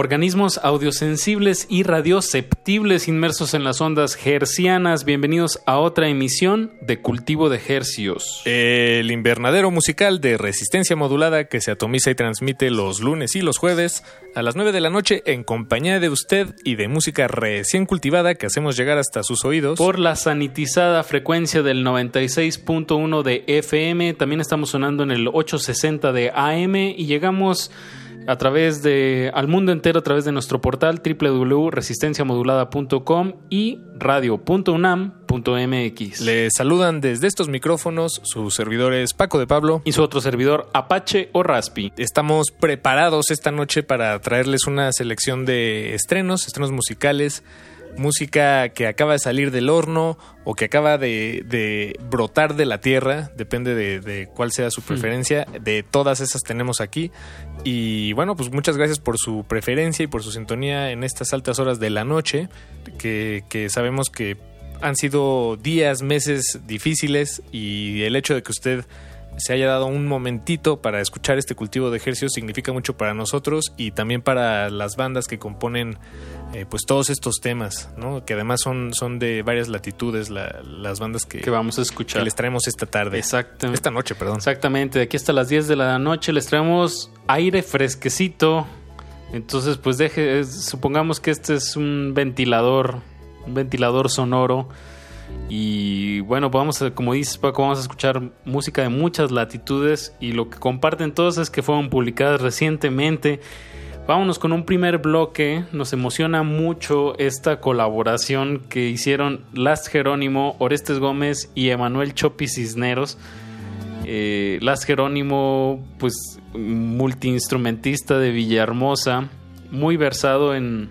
Speaker 9: Organismos audiosensibles y radioceptibles inmersos en las ondas hercianas. Bienvenidos a otra emisión de Cultivo de Hercios.
Speaker 10: El invernadero musical de resistencia modulada que se atomiza y transmite los lunes y los jueves a las 9 de la noche en compañía de usted y de música recién cultivada que hacemos llegar hasta sus oídos.
Speaker 9: Por la sanitizada frecuencia del 96.1 de FM, también estamos sonando en el 860 de AM y llegamos a través de al mundo entero a través de nuestro portal www.resistenciamodulada.com y radio.unam.mx.
Speaker 10: Le saludan desde estos micrófonos sus servidores Paco de Pablo
Speaker 9: y su otro servidor Apache o Raspi.
Speaker 10: Estamos preparados esta noche para traerles una selección de estrenos, estrenos musicales música que acaba de salir del horno o que acaba de, de brotar de la tierra, depende de, de, cuál sea su preferencia, de todas esas tenemos aquí. Y bueno, pues muchas gracias por su preferencia y por su sintonía en estas altas horas de la noche, que, que sabemos que han sido días, meses difíciles y el hecho de que usted se haya dado un momentito para escuchar este cultivo de ejercicios significa mucho para nosotros y también para las bandas que componen eh, pues todos estos temas, ¿no? Que además son, son de varias latitudes la, las bandas que,
Speaker 9: que vamos a escuchar.
Speaker 10: Que les traemos esta tarde.
Speaker 9: Exactamente.
Speaker 10: Esta noche, perdón.
Speaker 9: Exactamente. De aquí hasta las 10 de la noche les traemos aire fresquecito. Entonces, pues deje, supongamos que este es un ventilador, un ventilador sonoro. Y bueno, vamos a, como dices Paco, vamos a escuchar música de muchas latitudes y lo que comparten todos es que fueron publicadas recientemente. Vámonos con un primer bloque. Nos emociona mucho esta colaboración que hicieron Last Jerónimo, Orestes Gómez y Emanuel Chopi Cisneros. Eh, Last Jerónimo, pues multiinstrumentista de Villahermosa, muy versado en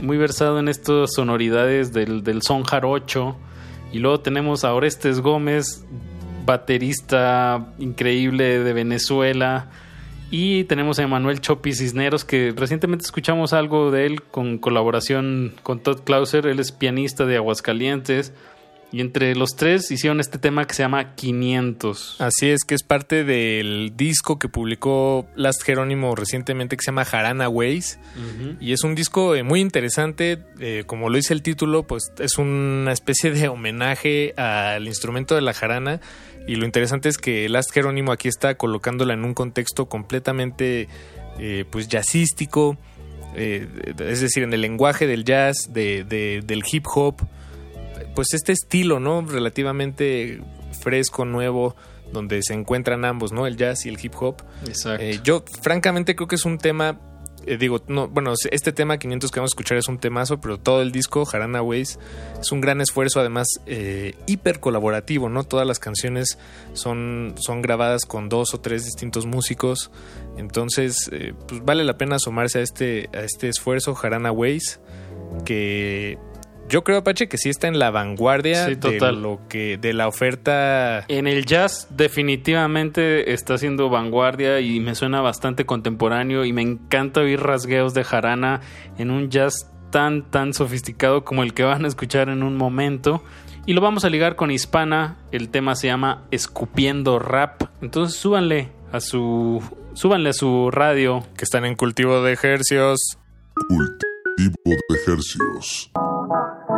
Speaker 9: muy versado en estas sonoridades del, del son jarocho. Y luego tenemos a Orestes Gómez, baterista increíble de Venezuela. Y tenemos a Emanuel Chopi Cisneros, que recientemente escuchamos algo de él con colaboración con Todd Clauser. Él es pianista de Aguascalientes. Y entre los tres hicieron este tema que se llama 500.
Speaker 10: Así es, que es parte del disco que publicó Last Jerónimo recientemente que se llama Jarana Ways. Uh -huh. Y es un disco eh, muy interesante, eh, como lo dice el título, pues es una especie de homenaje al instrumento de la jarana. Y lo interesante es que Last Jerónimo aquí está colocándola en un contexto completamente eh, pues jazzístico, es decir, en el lenguaje del jazz, de, de, del hip hop pues este estilo, ¿no? Relativamente fresco, nuevo, donde se encuentran ambos, ¿no? El jazz y el hip hop.
Speaker 9: Exacto.
Speaker 10: Eh, yo, francamente, creo que es un tema. Eh, digo, no, bueno, este tema 500 que vamos a escuchar es un temazo, pero todo el disco, Jarana Ways, es un gran esfuerzo, además, eh, hiper colaborativo, ¿no? Todas las canciones son, son grabadas con dos o tres distintos músicos. Entonces, pues vale la pena asomarse a este, a este esfuerzo, Jarana Ways, que yo creo, Apache, que sí está en la vanguardia
Speaker 9: sí,
Speaker 10: de lo que de la oferta.
Speaker 9: En el jazz definitivamente está haciendo vanguardia y me suena bastante contemporáneo y me encanta oír rasgueos de jarana en un jazz tan tan sofisticado como el que van a escuchar en un momento. Y lo vamos a ligar con Hispana. El tema se llama Escupiendo Rap. Entonces súbanle a su súbanle a su radio
Speaker 10: que están en cultivo de ejercios.
Speaker 11: Cultivo de ejercios.
Speaker 8: Thank you.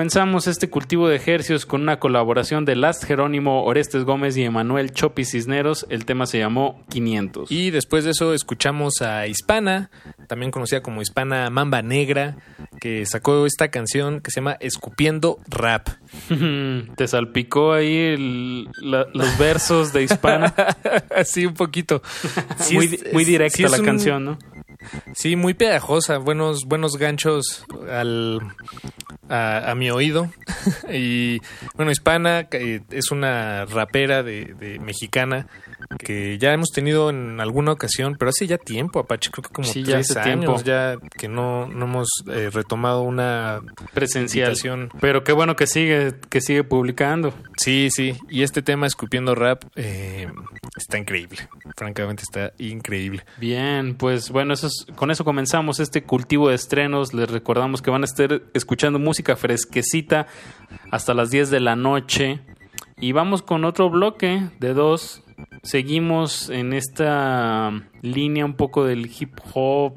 Speaker 9: Comenzamos este cultivo de ejercios con una colaboración de Last Jerónimo Orestes Gómez y Emanuel Chopi Cisneros. El tema se llamó 500.
Speaker 10: Y después de eso escuchamos a Hispana, también conocida como Hispana Mamba Negra, que sacó esta canción que se llama Escupiendo Rap.
Speaker 9: Te salpicó ahí los versos de Hispana.
Speaker 10: sí, un poquito.
Speaker 9: Muy,
Speaker 10: es,
Speaker 9: directa la canción, ¿no?
Speaker 10: Sí, muy pegajosa, buenos, buenos ganchos al, a, a mi oído. y bueno, hispana, eh, es una rapera de, de mexicana que ya hemos tenido en alguna ocasión, pero hace ya tiempo, Apache, creo que como
Speaker 9: Sí, ya
Speaker 10: tres
Speaker 9: hace
Speaker 10: años
Speaker 9: tiempo.
Speaker 10: ya que no, no hemos eh, retomado una
Speaker 9: Presencial.
Speaker 10: invitación.
Speaker 9: Pero qué bueno que sigue, que sigue publicando.
Speaker 10: Sí, sí, y este tema Escupiendo Rap eh, está increíble, francamente está increíble.
Speaker 9: Bien, pues bueno, eso es- con eso comenzamos este cultivo de estrenos. Les recordamos que van a estar escuchando música fresquecita hasta las 10 de la noche. Y vamos con otro bloque de dos. Seguimos en esta línea un poco del hip hop.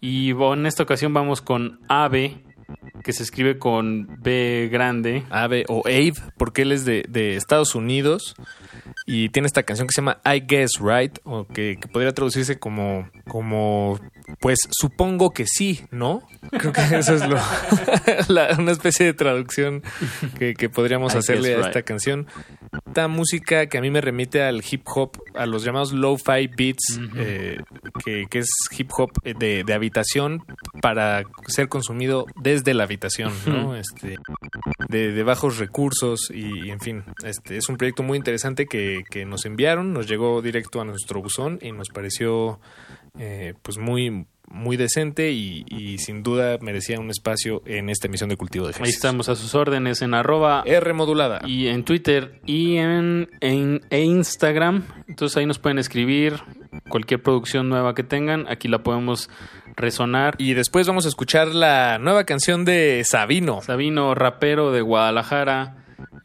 Speaker 9: Y en esta ocasión vamos con Ave, que se escribe con B grande.
Speaker 10: Ave o Abe, porque él es de, de Estados Unidos y tiene esta canción que se llama I Guess Right, o que, que podría traducirse como, como, pues supongo que sí, ¿no? Creo que eso es lo, la- una especie de traducción que, que podríamos
Speaker 9: I
Speaker 10: hacerle a esta canción. Esta música que a mí me remite al hip hop, a los llamados lo-fi beats, eh, que, que es hip hop eh, de, de habitación para ser consumido desde la habitación, ¿no? Este, de, de bajos recursos y, en fin, este es un proyecto muy interesante que, que nos enviaron, nos llegó directo a nuestro buzón y nos pareció eh, pues muy muy decente y, y sin duda merecía un espacio en esta emisión de Cultivo de
Speaker 9: Ahí
Speaker 10: Ejercicios.
Speaker 9: estamos a sus órdenes en arroba
Speaker 10: R modulada.
Speaker 9: y en Twitter y en, en e Instagram. Entonces ahí nos pueden escribir cualquier producción nueva que tengan. Aquí la podemos resonar.
Speaker 10: Y después vamos a escuchar la nueva canción de Sabino.
Speaker 9: Sabino, rapero de Guadalajara,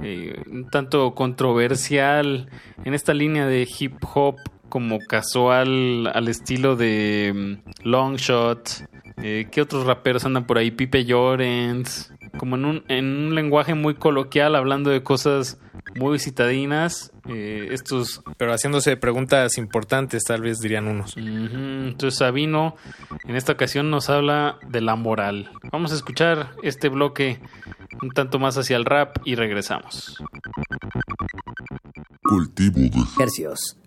Speaker 9: eh, un tanto controversial en esta línea de hip hop como casual al estilo de mm, Longshot. Eh, ¿Qué otros raperos andan por ahí? Pipe Llorens. Como en un, en un lenguaje muy coloquial, hablando de cosas muy citadinas. Eh, estos
Speaker 10: Pero haciéndose preguntas importantes, tal vez dirían unos.
Speaker 9: Entonces Sabino en esta ocasión nos habla de la moral. Vamos a escuchar este bloque un tanto más hacia el rap y regresamos.
Speaker 12: Cultivo de
Speaker 13: Hercios.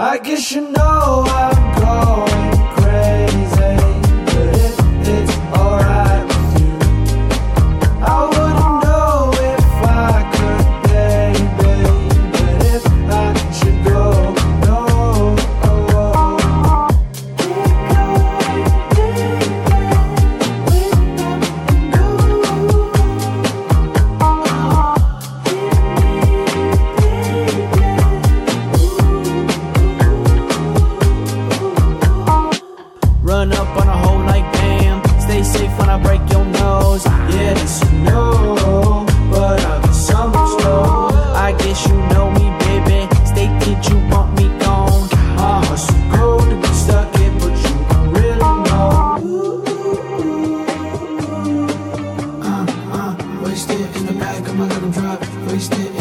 Speaker 14: I guess you know I'm going uh, wasted in the back of my little drop. Wasted in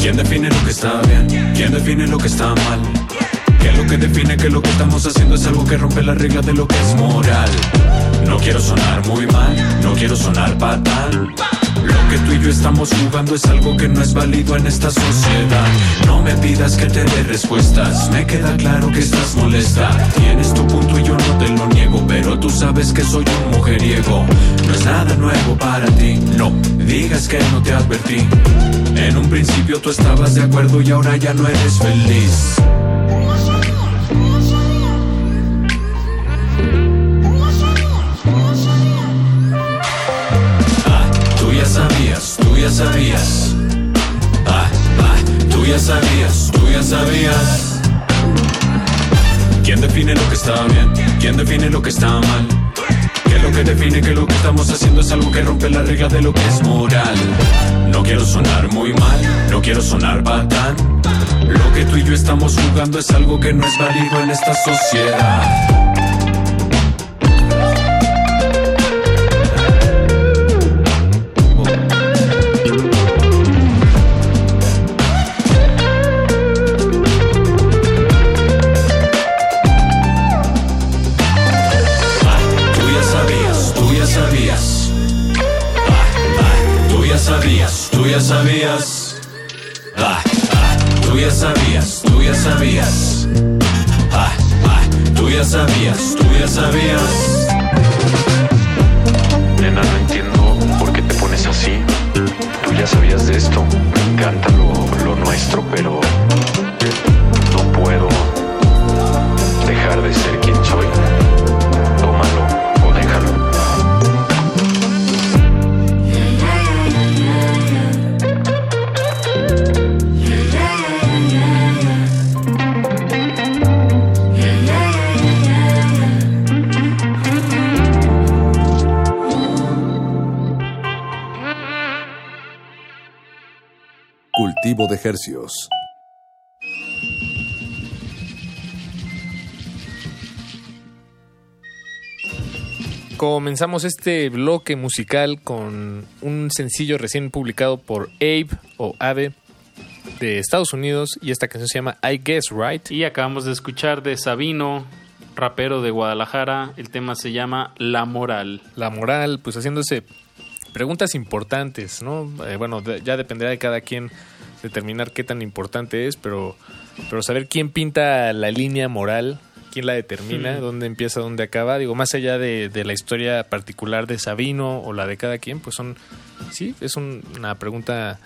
Speaker 15: ¿Quién define lo que está bien? ¿Quién define lo que está mal? ¿Qué es lo que define que lo que estamos haciendo es algo que rompe las reglas de lo que es moral? No quiero sonar muy mal, no quiero sonar patán. Estamos jugando es algo que no es válido en esta sociedad. No me pidas que te dé respuestas, me queda claro que estás molesta. Tienes tu punto y yo no te lo niego, pero tú sabes que soy un mujeriego. No es nada nuevo para ti, no digas que no te advertí. En un principio tú estabas de acuerdo y ahora ya no eres feliz. Ah, ah, tú ya sabías, tú ya sabías. ¿Quién define lo que está bien? ¿Quién define lo que está mal? ¿Qué es lo que define que lo que estamos haciendo es algo que rompe la regla de lo que es moral? No quiero sonar muy mal, no quiero sonar patán. Lo que tú y yo estamos jugando es algo que no es válido en esta sociedad. Tú ya sabías. Ah, ah, tú ya sabías, tú ya sabías.
Speaker 11: Nena, no entiendo por qué te pones así. Tú ya sabías de esto. Me encanta lo, lo nuestro, pero
Speaker 8: de hercios.
Speaker 10: Comenzamos este bloque musical con un sencillo recién publicado por Abe o Abe de Estados Unidos y esta canción se llama I Guess Right.
Speaker 9: Y acabamos de escuchar de Sabino, rapero de Guadalajara. El tema se llama La Moral.
Speaker 10: La moral, pues haciéndose preguntas importantes, ¿no? Eh, bueno, de- ya dependerá de cada quien determinar qué tan importante es, pero, pero saber quién pinta la línea moral, quién la determina, dónde empieza, dónde acaba. Digo, más allá de, de la historia particular de Sabino o la de cada quien, pues son, sí, es un- una pregunta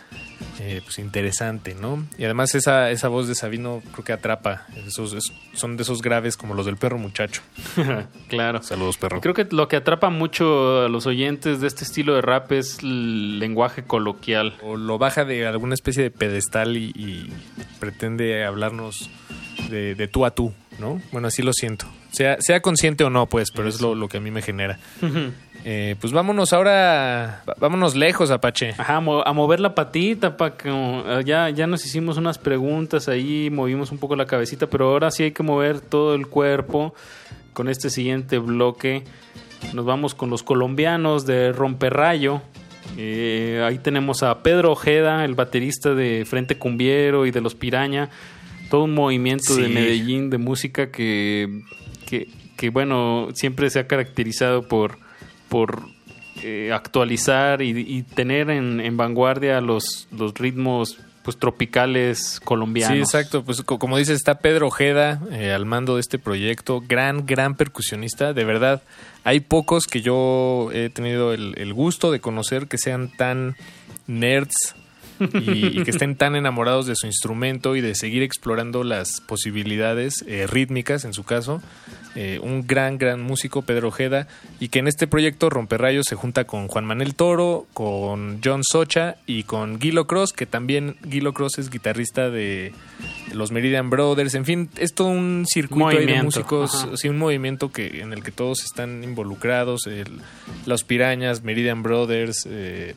Speaker 10: eh, pues interesante, ¿no? Y además esa, esa voz de Sabino creo que atrapa. Esos, es- son de esos graves como los del perro muchacho.
Speaker 9: claro.
Speaker 10: Saludos, perro.
Speaker 9: Creo que lo que atrapa mucho a los oyentes de este estilo de rap es el lenguaje coloquial.
Speaker 10: O lo baja de alguna especie de pedestal y, y pretende hablarnos de, de tú a tú, ¿no? Bueno, así lo siento. Sea, sea consciente o no, pues, pero es lo, lo que a mí me genera. Eh, pues vámonos ahora, vámonos lejos, Apache.
Speaker 9: Ajá, a mover la patita, pa, como, eh, ya, ya nos hicimos unas preguntas ahí, movimos un poco la cabecita, pero ahora sí hay que mover todo el cuerpo con este siguiente bloque. Nos vamos con los colombianos de Romperrayo. Eh, ahí tenemos a Pedro Ojeda, el baterista de Frente Cumbiero y de los Piraña. Todo un movimiento de. Medellín de música que, que, que, bueno, siempre se ha caracterizado por, por eh, actualizar y, tener en, en vanguardia los, los ritmos pues tropicales colombianos.
Speaker 10: Sí, exacto. Pues co- como dices, está Pedro Ojeda eh, al mando de este proyecto. Gran, gran percusionista. De verdad, hay pocos que yo he tenido el gusto de conocer que sean tan nerds y, y que estén tan enamorados de su instrumento y de seguir explorando las posibilidades eh, rítmicas, en su caso. Eh, un gran, gran músico, Pedro Ojeda, y que en este proyecto Romperrayos se junta con Juan Manuel Toro, con John Socha y con Guilo Cross, que también Guilo Cross es guitarrista de los Meridian Brothers, en fin, es todo un circuito ahí de músicos, sí, un movimiento que en el que todos están involucrados, el- Los Pirañas, Meridian Brothers, eh,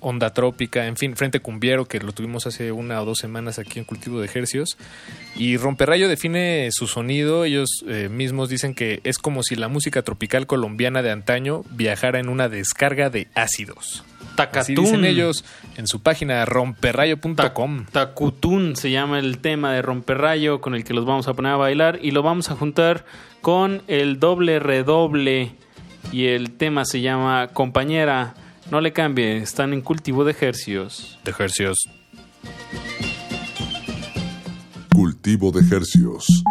Speaker 10: Onda Trópica, en fin, Frente Cumbiero, que lo tuvimos hace una o dos semanas aquí en Cultivo de Ejercios. Y Romperrayo define su sonido, ellos eh, mismos dicen que es como si la música tropical colombiana de antaño viajara en una descarga de ácidos. Así
Speaker 9: Tacatún.
Speaker 10: dicen ellos en su página romperrayo.com.
Speaker 9: Tacutún se llama el tema de Romperrayo con el que los vamos a poner a bailar y lo vamos a juntar con el doble redoble y el tema se llama Compañera. No le cambie, están en cultivo de ejercios.
Speaker 10: De ejercios.
Speaker 8: Cultivo de hercios.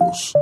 Speaker 12: Hercios.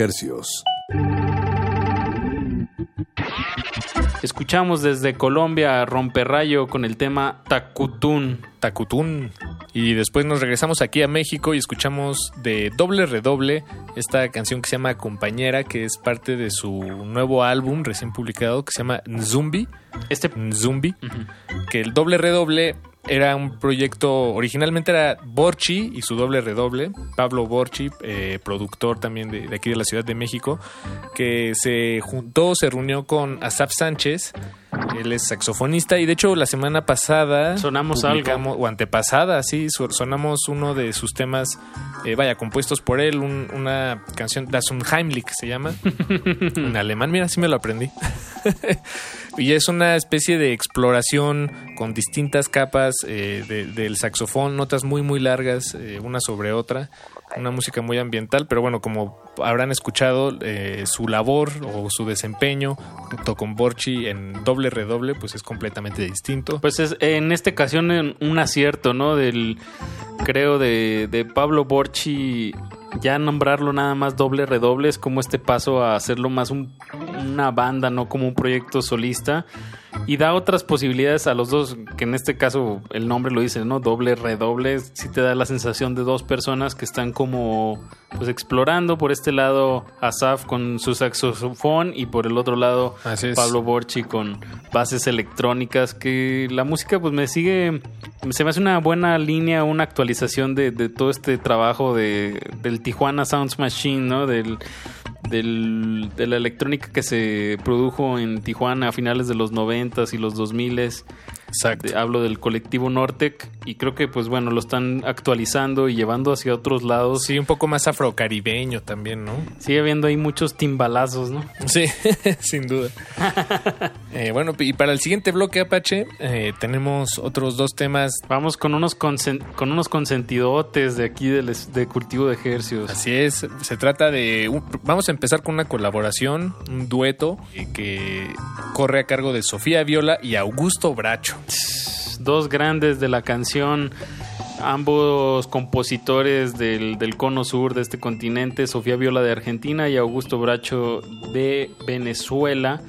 Speaker 12: Hercios.
Speaker 9: Escuchamos desde Colombia a Romperrayo con el tema Takutún.
Speaker 10: Takutún. Y después nos regresamos aquí a México y escuchamos de doble redoble esta canción que se llama Compañera, que es parte de su nuevo álbum recién publicado que se llama Nzumbi.
Speaker 9: Este
Speaker 10: Nzumbi. Que el doble redoble era un proyecto, originalmente era Borchi y su doble redoble, Pablo Borchi, eh, productor también de, de aquí de la Ciudad de México, que se juntó, se reunió con Asaf Sánchez, él es saxofonista y de hecho la semana pasada
Speaker 9: Sonamos
Speaker 10: publicamos- o antepasada, sí, sonamos uno de sus temas, eh, vaya, compuestos por él, un- una canción, Das un Heimlich se llama, en alemán, mira, sí me lo aprendí. y es una especie de exploración con distintas capas eh, de- del saxofón, notas muy muy largas, eh, una sobre otra. Una música muy ambiental, pero bueno, como habrán escuchado, eh, su labor o su desempeño junto con Borchi en doble redoble, pues es completamente distinto.
Speaker 9: Pues es en esta ocasión un acierto, ¿no? Del, creo, de, de Pablo Borchi, ya nombrarlo nada más doble redoble es como este paso a hacerlo más un- una banda, no como un proyecto solista. Y da otras posibilidades a los dos, que en este caso el nombre lo dice, ¿no? Doble redoble, sí te da la sensación de dos personas que están como pues explorando por este lado Asaf con su saxofón y por el otro lado. Pablo Borchi con bases electrónicas que la música pues me sigue se me hace una buena línea una actualización de, de todo este trabajo de, del Tijuana Sounds Machine no del, del- de la electrónica que se produjo en Tijuana a finales de los noventas y los 2000
Speaker 10: Exacto.
Speaker 9: hablo del colectivo Nortec y creo que pues bueno lo están actualizando y llevando hacia otros lados
Speaker 10: Sí, un poco más afrocaribeño también, ¿no?
Speaker 9: sigue habiendo ahí muchos timbalazos no
Speaker 10: Sí, sin duda. Eh, bueno, y para el siguiente bloque, Apache, eh, tenemos otros dos temas.
Speaker 9: Vamos con unos con unos consentidotes de aquí de cultivo de ejercicios.
Speaker 10: Así es, se trata de... un- vamos a empezar con una colaboración, un dueto eh, que corre a cargo de Sofía Viola y Augusto Bracho.
Speaker 9: Dos grandes de la canción, ambos compositores del, del cono sur de este continente, Sofía Viola de Argentina y Augusto Bracho de Venezuela,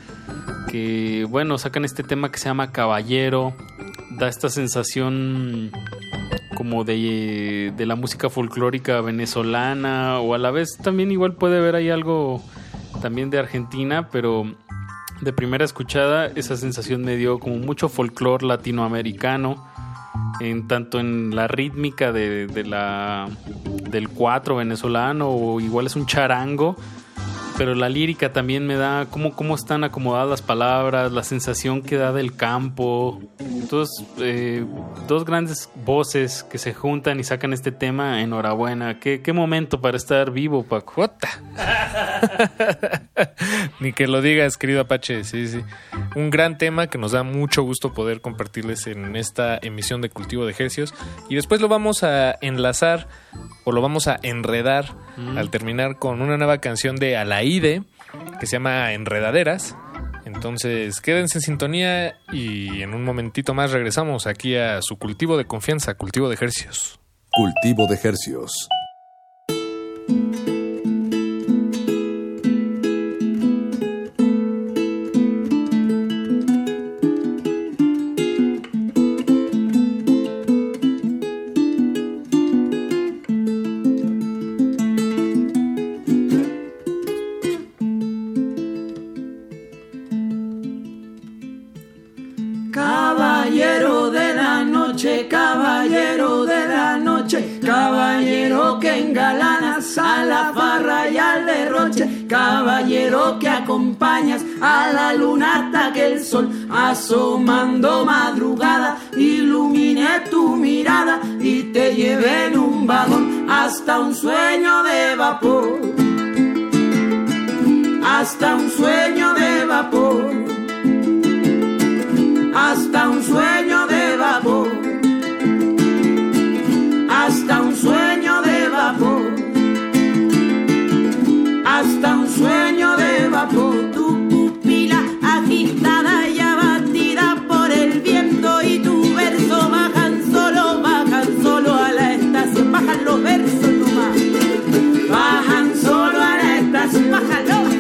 Speaker 9: que bueno, sacan este tema que se llama Caballero, da esta sensación como de, de la música folclórica venezolana o a la vez también igual puede haber ahí algo también de Argentina, pero de primera escuchada esa sensación me dio como mucho folclore latinoamericano en tanto en la rítmica de, de la del cuatro venezolano o igual es un charango pero la lírica también me da cómo, cómo están acomodadas las palabras, la sensación que da del campo. Entonces, eh, dos grandes voces que se juntan y sacan este tema, enhorabuena. Qué, qué momento para estar vivo, Paco.
Speaker 10: Ni que lo digas, querido Apache, sí, sí. Un gran tema que nos da mucho gusto poder compartirles en esta emisión de Cultivo de Ejercios. Y después lo vamos a enlazar o lo vamos a enredar
Speaker 9: Mm.
Speaker 10: al terminar con una nueva canción de Alaide que se llama Enredaderas. Entonces, quédense en sintonía y en un momentito más regresamos aquí a su cultivo de confianza, cultivo de ejercicios.
Speaker 12: Cultivo de Hercios.
Speaker 16: Caballero que acompañas a la luna hasta que el sol asomando madrugada ilumine tu mirada y te lleve en un vagón hasta un sueño de vapor, hasta un sueño de vapor. Hasta un sueño de vapor, hasta un sueño de vapor, hasta un sueño de vapor. Tu pupila agitada y abatida por el viento y tu verso bajan solo, bajan solo a la estación, bajan los versos nomás, bajan solo a la estación, bajan solo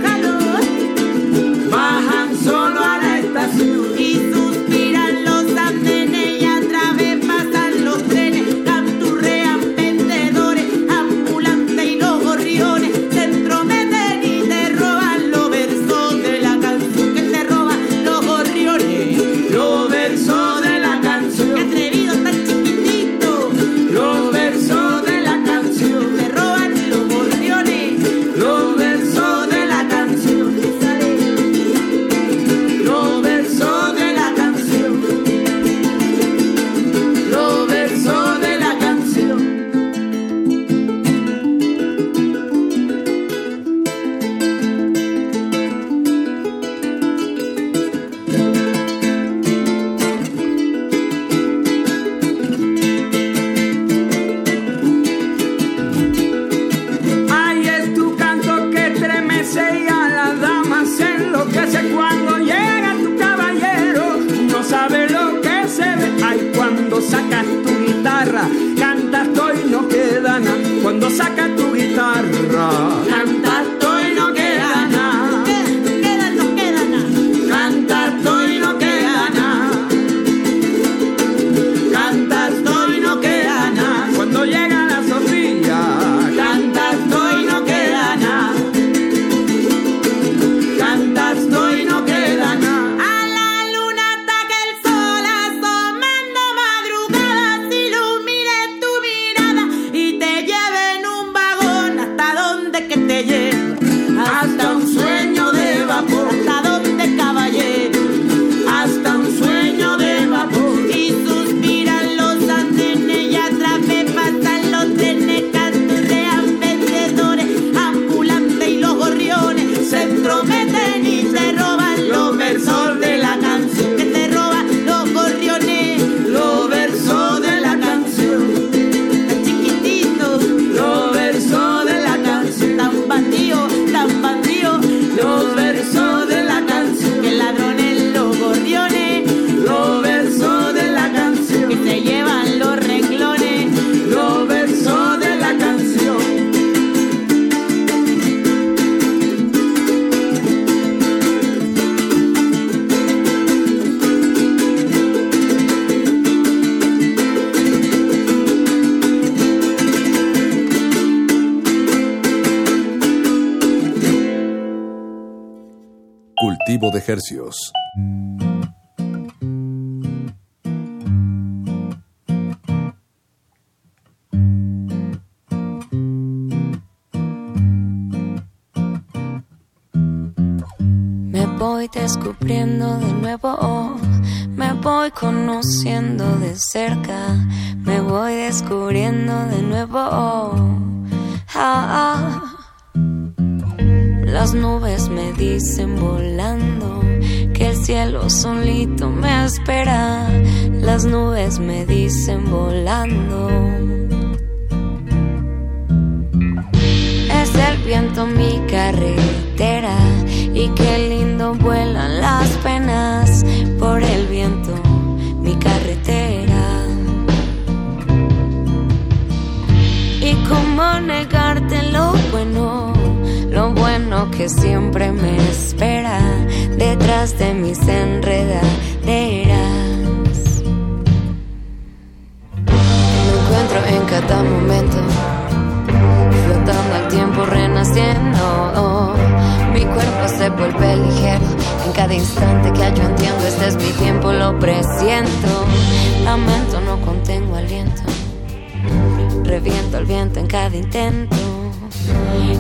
Speaker 17: cada intento.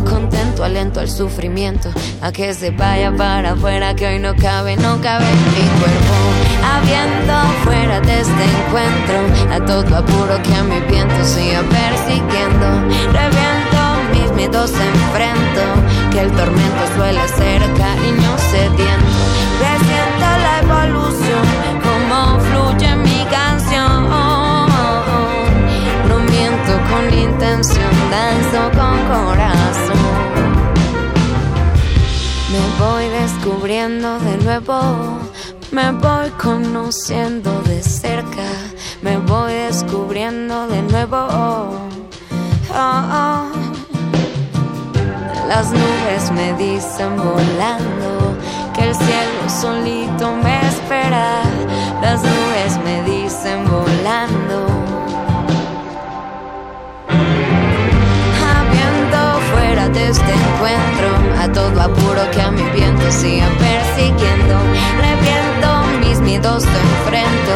Speaker 17: Contento, alento al sufrimiento, a que se vaya para afuera, que hoy no cabe, no cabe en mi cuerpo. Habiendo fuera de este encuentro, a todo apuro que a mi viento siga persiguiendo. Reviento mis miedos enfrento, que el tormento suele ser cariño sediento. Presiento la evolución, como fluye mi canción. No miento con con corazón. Me voy descubriendo de nuevo, me voy conociendo de cerca, me voy descubriendo de nuevo. Oh, oh. Las nubes me dicen volando que el cielo solito me espera. Las nubes me encuentro, a todo apuro que a mi viento siga persiguiendo. Reviento mis miedos de enfrento,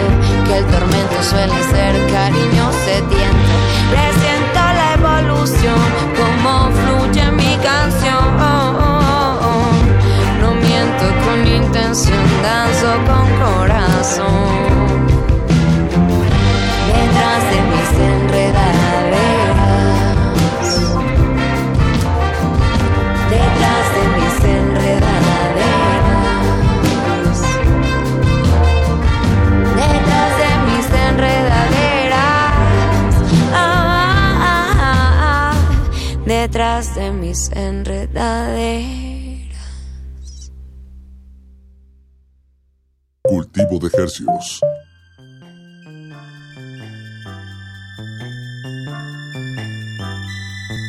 Speaker 17: que el tormento suele ser cariño sediento. Presiento la evolución, como fluye mi canción. No miento con intención, danzo con corazón. Detrás de mis Detrás de mis enredaderas.
Speaker 12: Cultivo de hercios.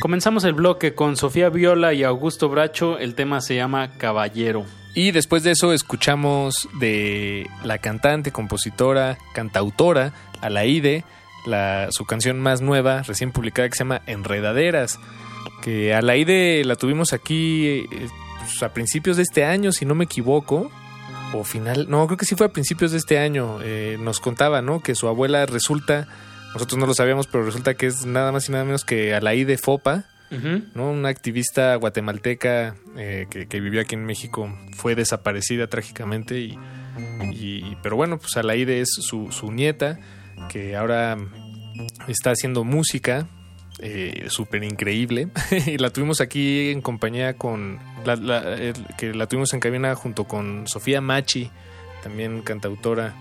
Speaker 9: Comenzamos el bloque con Sofía Viola y Augusto Bracho. El tema se llama Caballero.
Speaker 10: Y después de eso escuchamos de la cantante, compositora, cantautora, Alaide, la, su canción más nueva, recién publicada, que se llama Enredaderas. Que Alaide la tuvimos aquí eh, pues, a principios de este año, si no me equivoco. O final, no, creo que sí fue a principios de este año. Eh, nos contaba, ¿no? Que su abuela resulta, nosotros no lo sabíamos, pero resulta que es nada más y nada menos que Alaide Fopa, ¿no? Una activista guatemalteca eh, que, que vivió aquí en México fue desaparecida trágicamente y, y- pero bueno, pues Alaide es su, su nieta que ahora está haciendo música eh, súper increíble y la tuvimos aquí en compañía con la, que la tuvimos en cabina junto con Sofía Machi también cantautora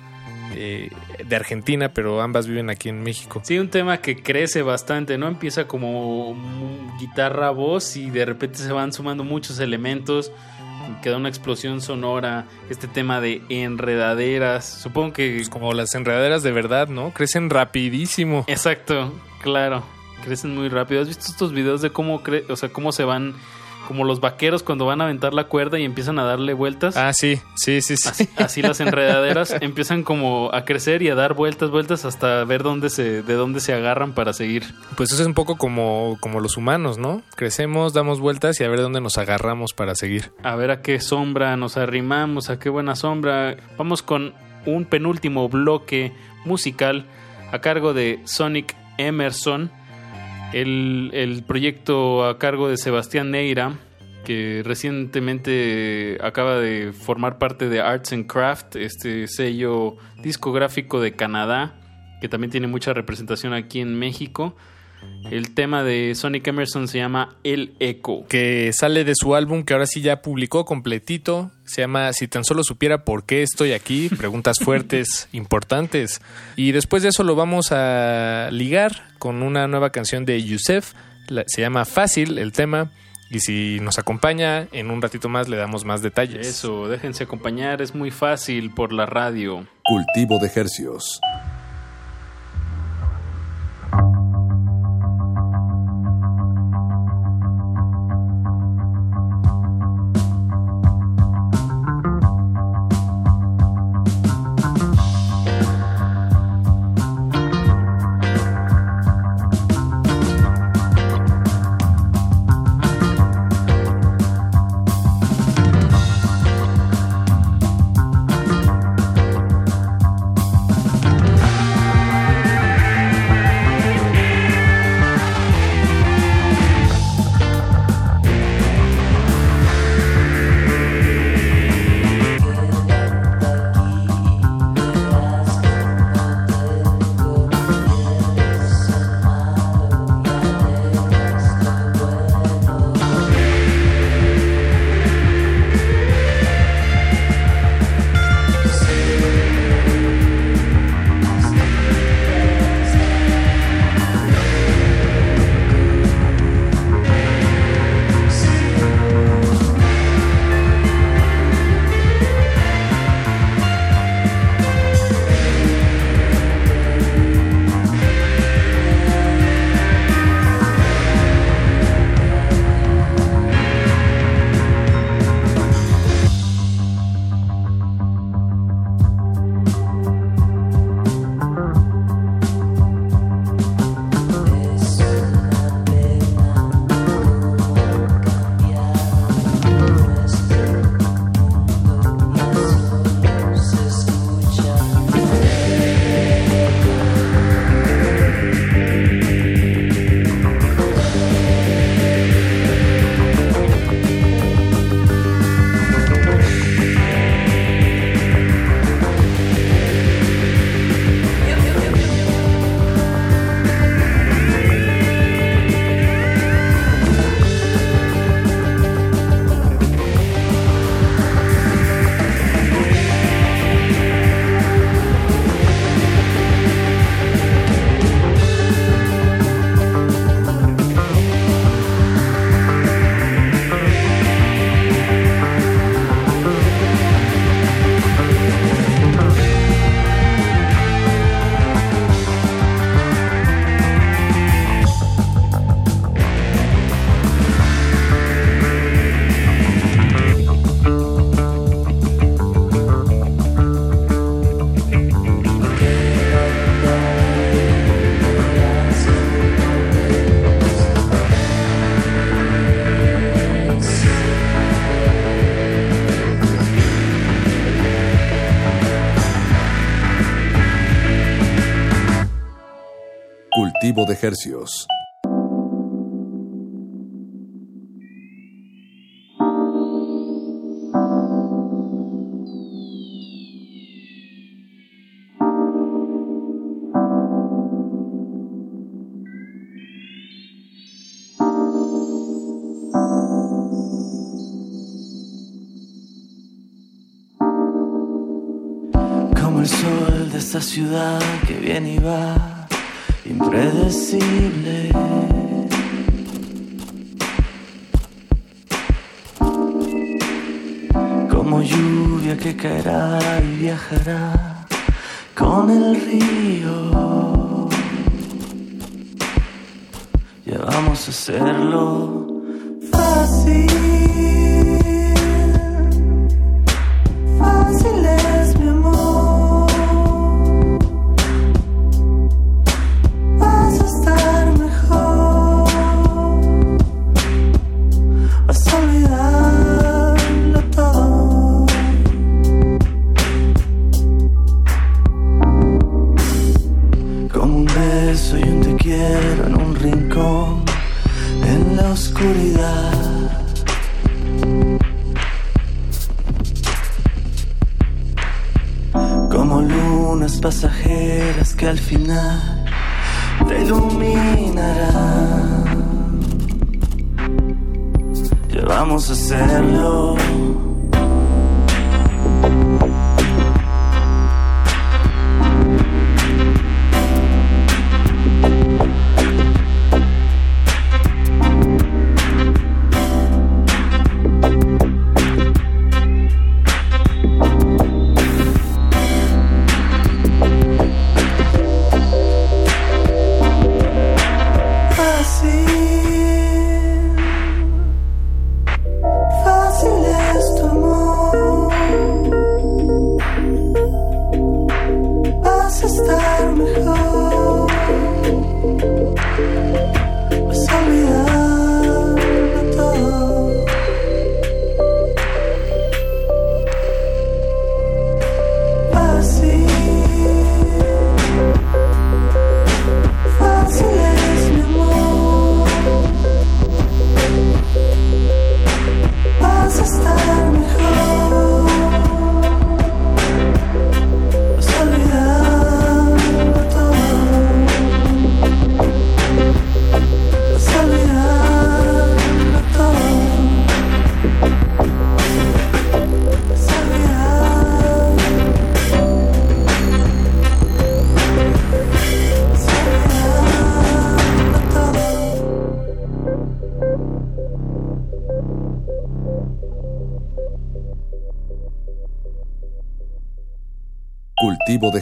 Speaker 10: eh, de Argentina pero ambas viven aquí en México
Speaker 9: Sí, un tema que crece bastante, ¿no? Empieza como guitarra, voz y de repente se van sumando muchos elementos. Queda una explosión sonora. Este tema de enredaderas. Supongo que.
Speaker 10: Pues como las enredaderas de verdad, ¿no? Crecen rapidísimo.
Speaker 9: Exacto, claro. Crecen muy rápido. ¿Has visto estos videos de cómo cre o sea, cómo se van como los vaqueros cuando van a aventar la cuerda y empiezan a darle vueltas.
Speaker 10: Ah, sí, sí, sí, sí.
Speaker 9: Así, así las enredaderas empiezan como a crecer y a dar vueltas, vueltas hasta ver dónde se, de dónde se agarran para seguir.
Speaker 10: Pues eso es un poco como, como los humanos, ¿no? Crecemos, damos vueltas y a ver dónde nos agarramos para seguir.
Speaker 9: A ver a qué sombra nos arrimamos, a qué buena sombra. Vamos con un penúltimo bloque musical a cargo de Sonic Emerson. El, el proyecto a cargo de Sebastián Neira, que recientemente acaba de formar parte de Arts and Craft, este sello discográfico de Canadá, que también tiene mucha representación aquí en México. El tema de Sonic Emerson se llama El Eco.
Speaker 10: Que sale de su álbum que ahora sí ya publicó completito. Se llama Si tan solo supiera por qué estoy aquí. Preguntas fuertes, importantes. Y después de eso lo vamos a ligar con una nueva canción de Yusef. Se llama Fácil el tema. Y si nos acompaña, en un ratito más le damos más detalles.
Speaker 9: Eso, déjense acompañar, es muy fácil por la radio.
Speaker 18: Cultivo de hercios. Hercios.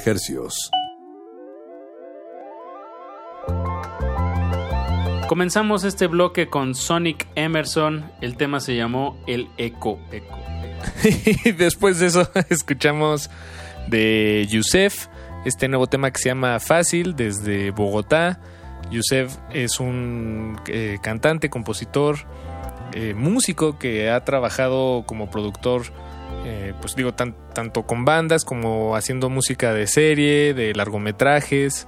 Speaker 8: Hercios.
Speaker 9: Comenzamos este bloque con Sonic Emerson. El tema se llamó El Eco. Eco.
Speaker 10: y después de eso escuchamos de Yusef este nuevo tema que se llama Fácil desde Bogotá. Yusef es un eh, cantante, compositor, eh, músico que ha trabajado como productor, eh, pues digo, tan- tanto con bandas como haciendo música de serie, de largometrajes.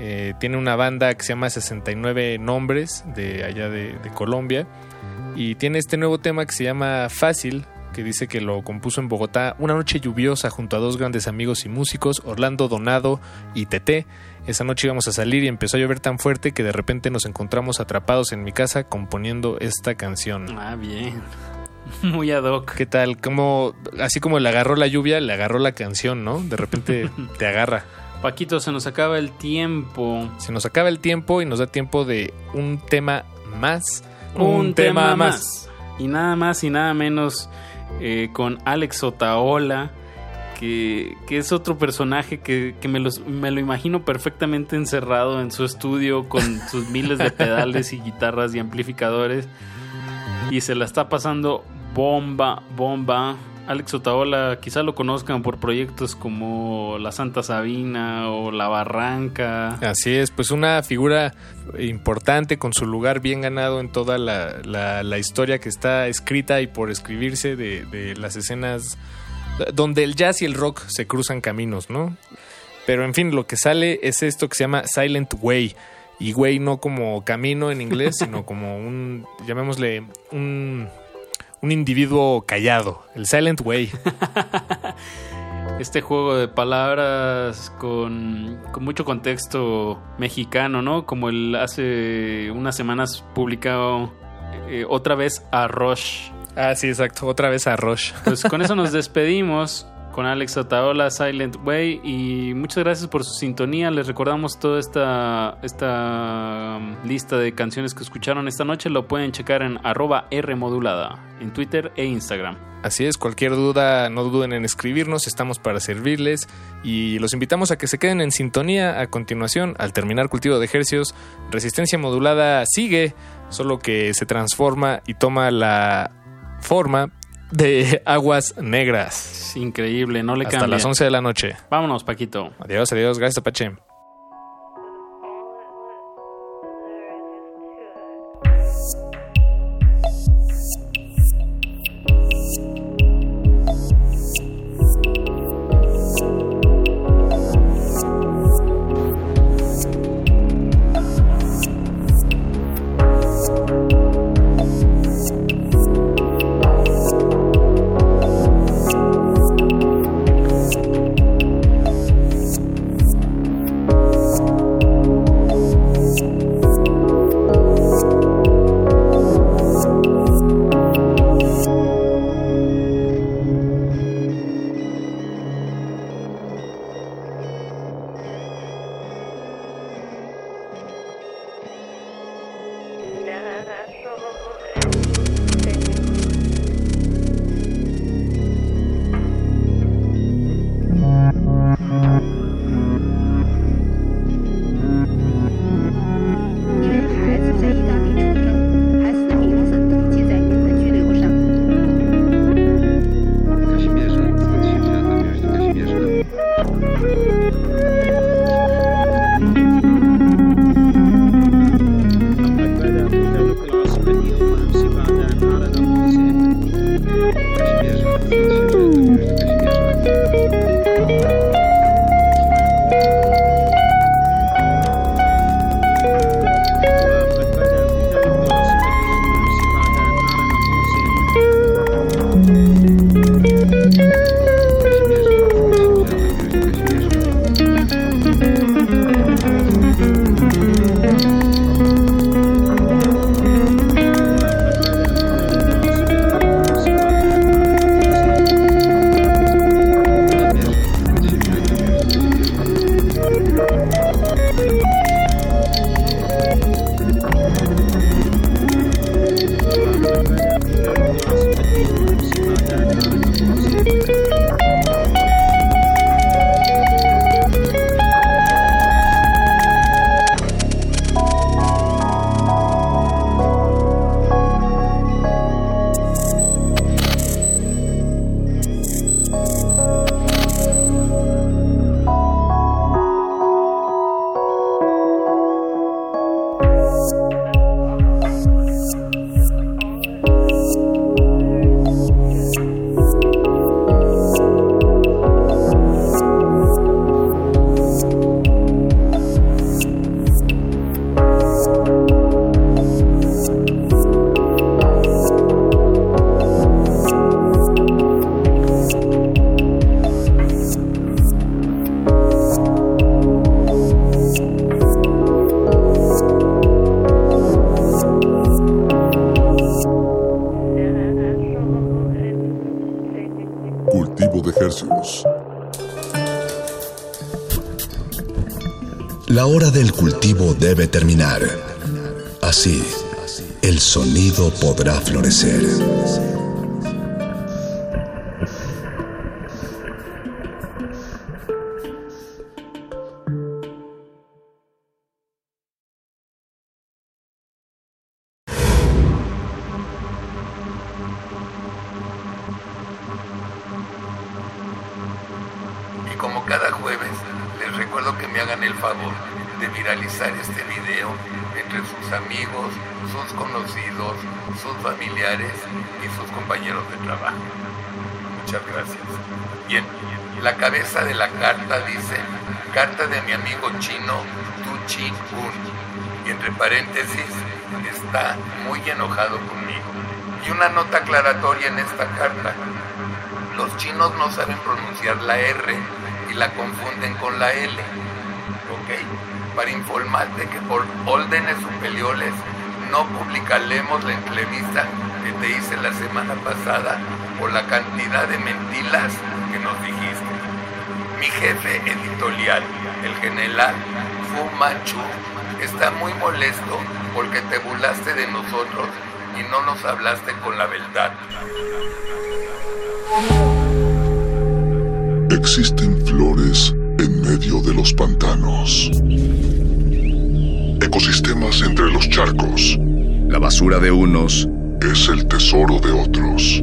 Speaker 10: Eh, tiene una banda que se llama 69 Nombres de allá de, de Colombia. Y tiene este nuevo tema que se llama Fácil, que dice que lo compuso en Bogotá una noche lluviosa junto a dos grandes amigos y músicos, Orlando Donado y Tete. Esa noche íbamos a salir y empezó a llover tan fuerte que de repente nos encontramos atrapados en mi casa componiendo esta canción.
Speaker 9: Ah, bien. Muy ad hoc.
Speaker 10: ¿Qué tal? Como, así como le agarró la lluvia, le agarró la canción, ¿no? De repente te agarra.
Speaker 9: Paquito, se nos acaba el tiempo.
Speaker 10: Se nos acaba el tiempo y nos da tiempo de un tema más.
Speaker 9: Un, tema, más. Y nada más y nada menos eh, con Alex Otaola, que, que es otro personaje que, que me, los- me lo imagino perfectamente encerrado en su estudio con sus miles de pedales y guitarras y amplificadores. Y se la está pasando bomba, bomba. Alex Otaola quizá lo conozcan por proyectos como La Santa Sabina o La Barranca.
Speaker 10: Así es, pues una figura importante con su lugar bien ganado en toda la, la- la historia que está escrita y por escribirse de, de las escenas donde el jazz y el rock se cruzan caminos, ¿no? Pero en fin, lo que sale es esto que se llama Silent Way. Y way no como camino en inglés, sino como un, llamémosle, un, un individuo callado, el Silent Way.
Speaker 9: este juego de palabras con, con mucho contexto mexicano, ¿no? Como el hace unas semanas publicado eh, otra vez a Roche.
Speaker 10: Ah, sí, exacto, otra vez a Roche.
Speaker 9: Pues con eso nos despedimos con Alex Ataola, Silent Way. Y muchas gracias por su sintonía. Les recordamos toda esta, esta um, lista de canciones que escucharon esta noche. Lo pueden checar en arroba Rmodulada en Twitter e Instagram.
Speaker 19: Así es, cualquier duda, no duden en escribirnos, estamos para servirles y los invitamos a que se queden en sintonía. A continuación, al terminar cultivo de ejercicios, resistencia modulada sigue, solo que se transforma y toma la forma de aguas negras.
Speaker 9: Increíble, no le
Speaker 19: Hasta
Speaker 9: cambia.
Speaker 19: las 11 de la noche.
Speaker 9: Vámonos, Paquito.
Speaker 19: Adiós, adiós, gracias Apache.
Speaker 20: En esta carta. Los chinos no saben pronunciar la R y la confunden con la L. ¿Ok? Para informarte que por órdenes superiores no publicaremos la entrevista que te hice la semana pasada por la cantidad de mentiras que nos dijiste. Mi jefe editorial, el general Fu Manchu, está muy molesto porque te burlaste de nosotros y no nos hablaste con la verdad.
Speaker 12: Existen flores en medio de los pantanos. Ecosistemas entre los charcos.
Speaker 2: La basura de unos
Speaker 12: es el tesoro de otros.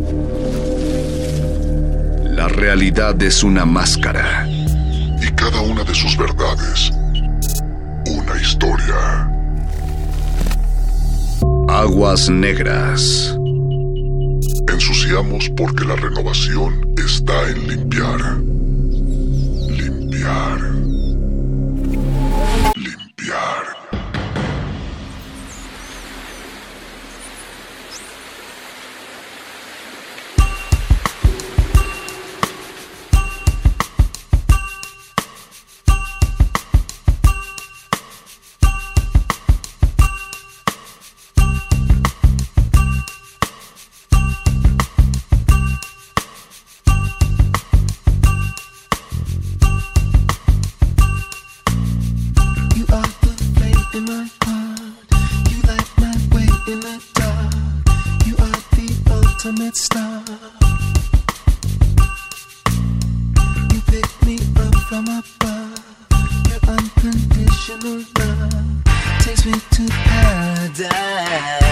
Speaker 2: La realidad es una máscara.
Speaker 12: Y cada una de sus verdades, una historia.
Speaker 2: Aguas negras
Speaker 12: porque la renovación está en limpiar.
Speaker 21: ultimate star. You picked me up from above. Your unconditional love takes me to paradise.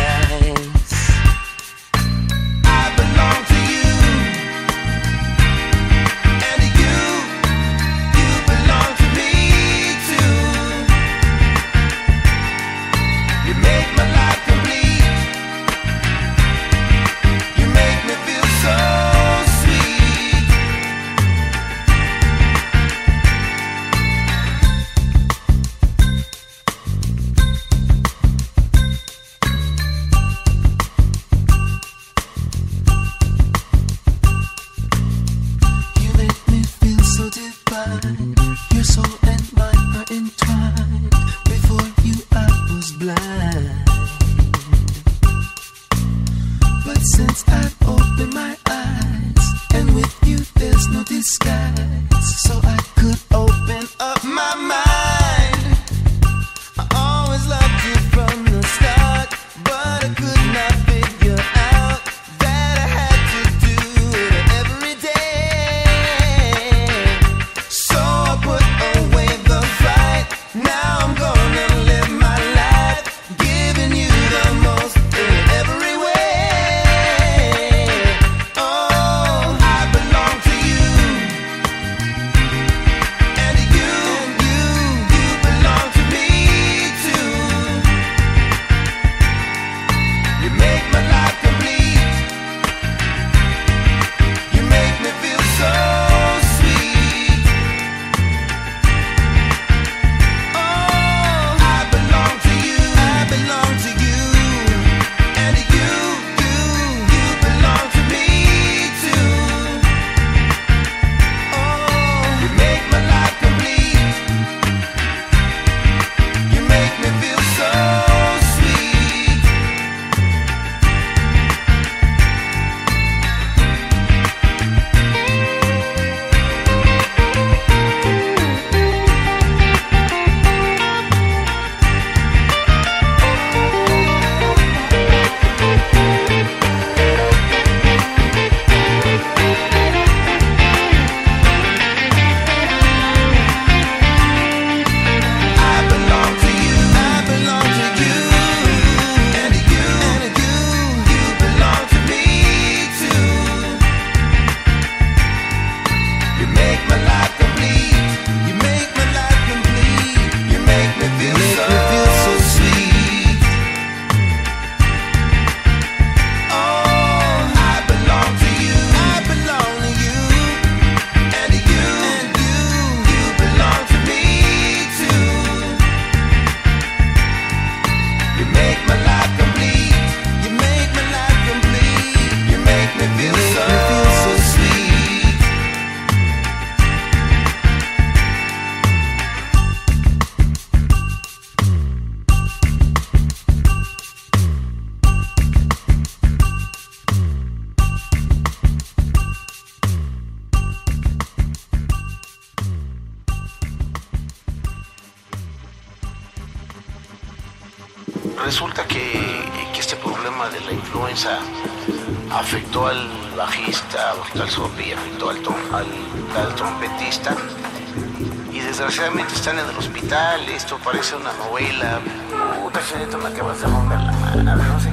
Speaker 22: Varsovia, al, al, al trompetista. Y desgraciadamente están en el hospital, esto parece una novela. Puta, señorita, me acabas de romper la mano, no sé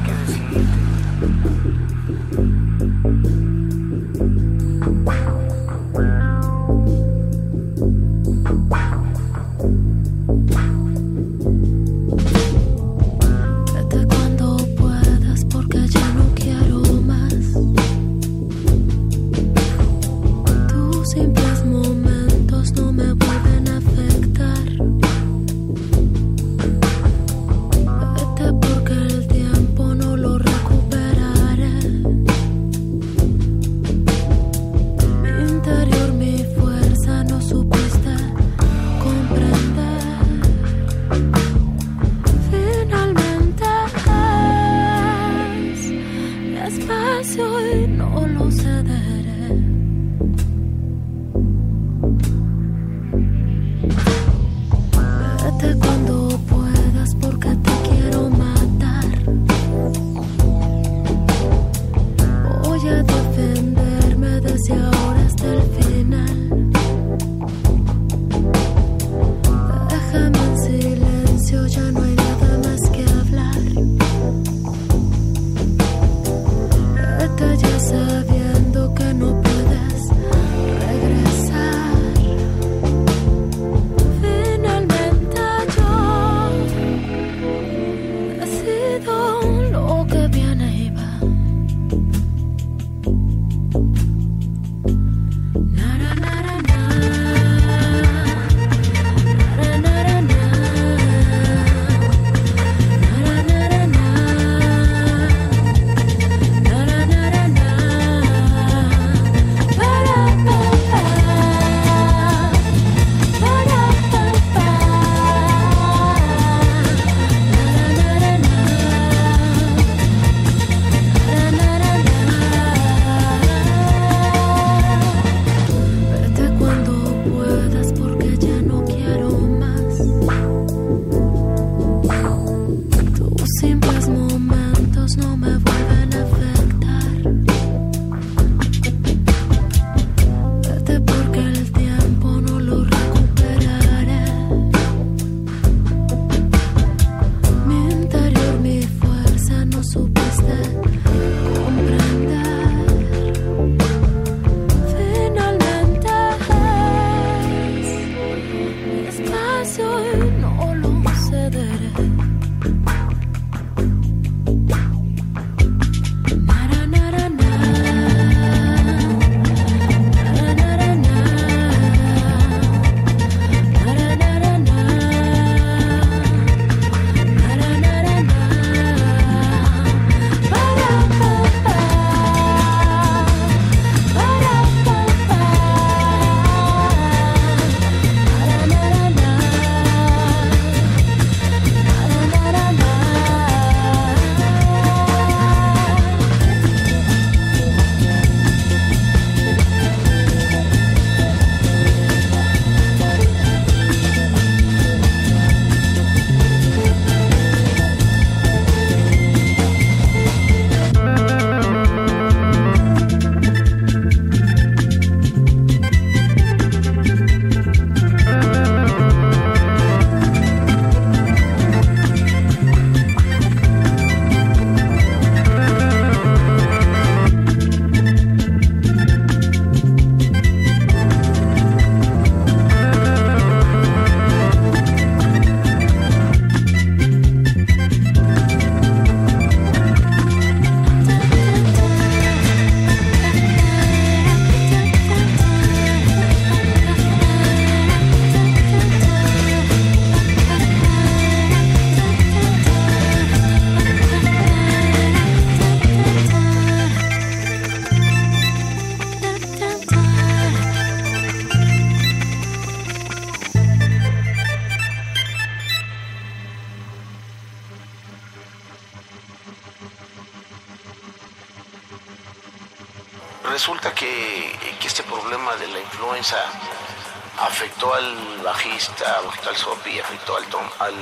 Speaker 23: a
Speaker 22: buscar Sofía, al, trom al,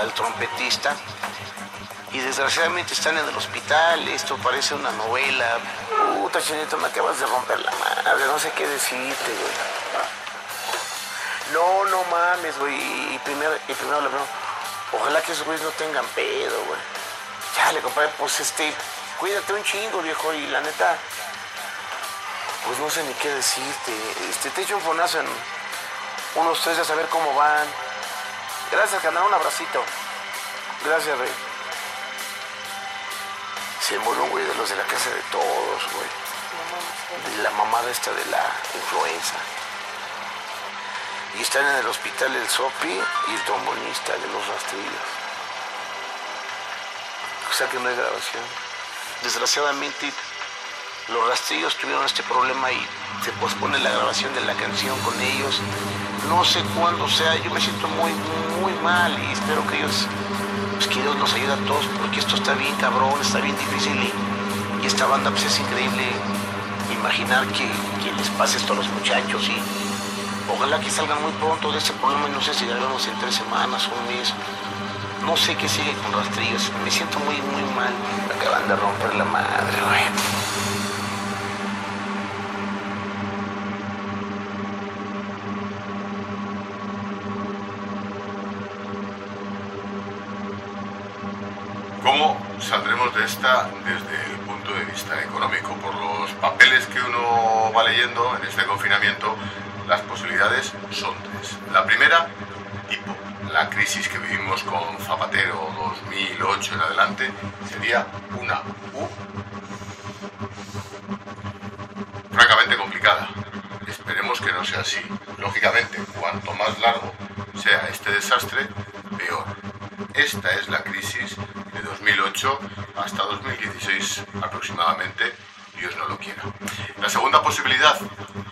Speaker 22: al trompetista
Speaker 21: y desgraciadamente están en el hospital, esto parece una novela. Puta, chinito, me acabas de romper la madre, no sé qué decirte, güey. No, no mames, güey. Y primero, y primero le ojalá que esos güeyes no tengan pedo, güey. Ya le compadre, pues este, cuídate un chingo, viejo, y la neta, pues no sé ni qué decirte. Este, te echo un fonazo en unos tres a saber cómo van. Gracias, canal, un abracito. Gracias, rey. Se murió un güey de los de la casa de todos, güey. De la mamada esta de la influenza. Y están en el hospital el Sopi y el trombonista de los rastrillos. O sea que no hay grabación. Desgraciadamente, los rastrillos tuvieron este problema y se pospone la grabación de la canción con ellos. No sé cuándo sea, yo me siento muy, muy mal y espero que ellos, pues que Dios nos ayude a todos porque esto está bien cabrón, está bien difícil y, esta banda pues es increíble imaginar que, les pase esto a los muchachos y ojalá que salgan muy pronto de este problema y no sé si grabamos en tres semanas o un mes. No sé qué sigue con rastrillos, me siento muy, muy mal. Acaban de romper la madre, güey.
Speaker 24: Saldremos de esta desde el punto de vista económico? Por los papeles que uno va leyendo en este confinamiento, las posibilidades son tres. La primera, tipo la crisis que vivimos con Zapatero 2008 en adelante, sería una U francamente complicada. Esperemos que no sea así. Lógicamente, cuanto más largo sea este desastre, peor. Esta es la crisis 2008 hasta 2016 aproximadamente, Dios no lo quiera. La segunda posibilidad,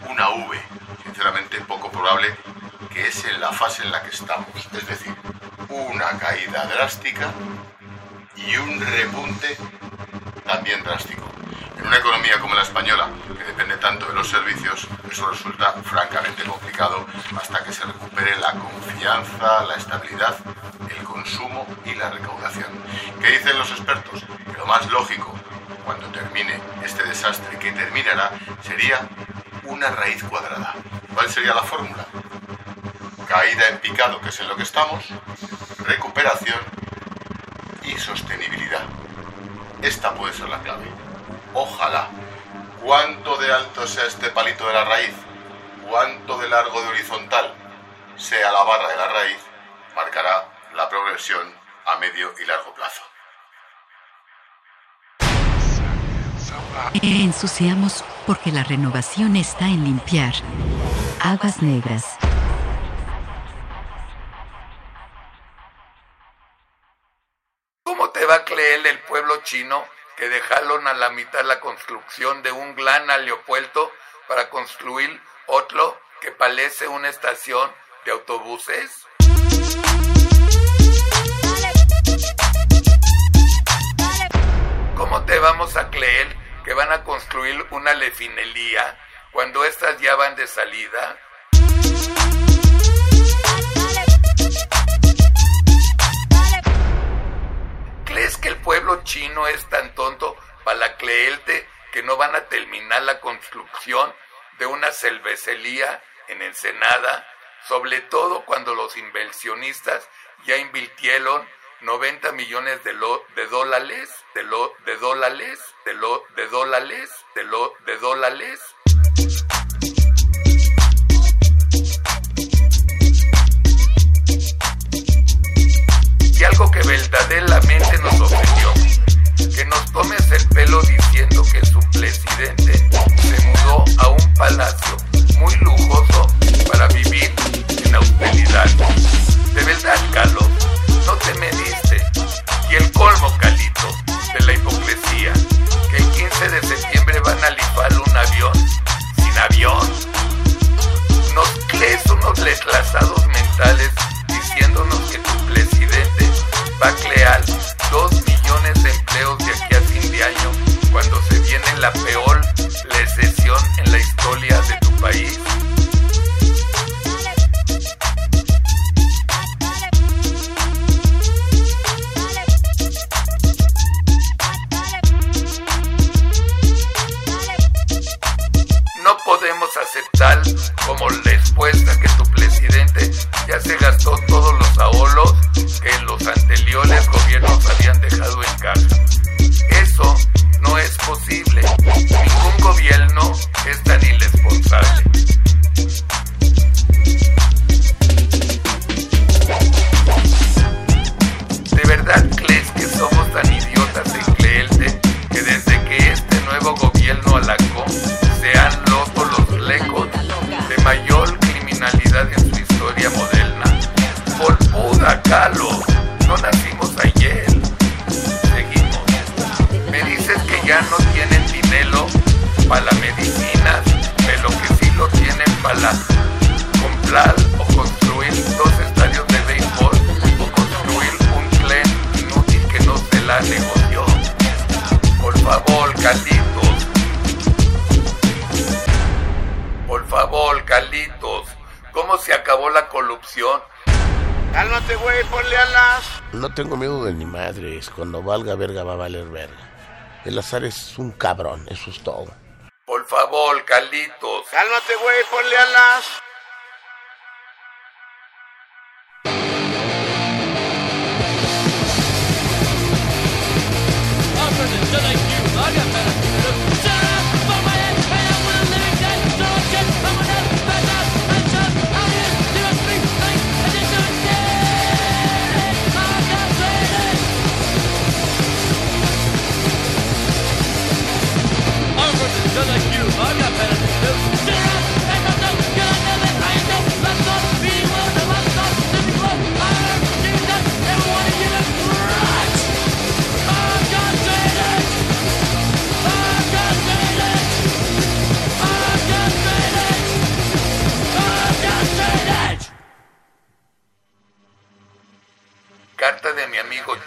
Speaker 24: una V, sinceramente poco probable, que es en la fase en la que estamos, es decir, una caída drástica y un repunte también drástico. En una economía como la española, que depende tanto de los servicios, eso resulta francamente complicado hasta que se recupere la confianza, la estabilidad, el consumo y la recaudación. ¿Qué dicen los expertos? Que lo más lógico, cuando termine este desastre, que terminará, sería una raíz cuadrada. ¿Cuál sería la fórmula? Caída en picado, que es en lo que estamos, recuperación y sostenibilidad. Esta puede ser la clave. Ojalá. Cuánto de alto sea este palito de la raíz, cuánto de largo de horizontal sea la barra de la raíz, marcará la progresión a medio y largo plazo.
Speaker 5: Ensuciamos porque la renovación está en limpiar. Aguas negras.
Speaker 20: ¿Cómo te va a creer el pueblo chino que dejaron a la mitad la construcción de un gran aeropuerto para construir otro que parece una estación de autobuses? ¿Cómo te vamos a creer que van a construir una lefinería cuando estas ya van de salida? ¿Crees que el pueblo chino es tan tonto para que no van a terminar la construcción de una cervecería en Ensenada? Sobre todo cuando los inversionistas ya invirtieron 90 millones de, lo, de dólares, de, lo, de dólares, de, lo, de dólares, de, lo, de dólares. verdaderamente nos ofendió. Que nos tomes el pelo diciendo que su presidente se mudó a un palacio muy lujoso para vivir en austeridad. De verdad, Carlos, no te mediste. Y el colmo, Calito, de la hipocresía, que el 15 de septiembre van a lipar un avión sin avión. Nos crees unos desclasados mentales diciéndonos que tu presidente debacle al 2 millones de empleos de aquí a fin de año, cuando se viene la peor recesión en la historia de tu país. fantastic.
Speaker 25: Opción.
Speaker 23: Cálmate, güey, ponle alas. No tengo miedo de ni madres. Cuando valga verga va a valer verga. El azar es un cabrón, eso es todo.
Speaker 25: Por favor, Carlitos.
Speaker 23: Cálmate, güey, ponle alas.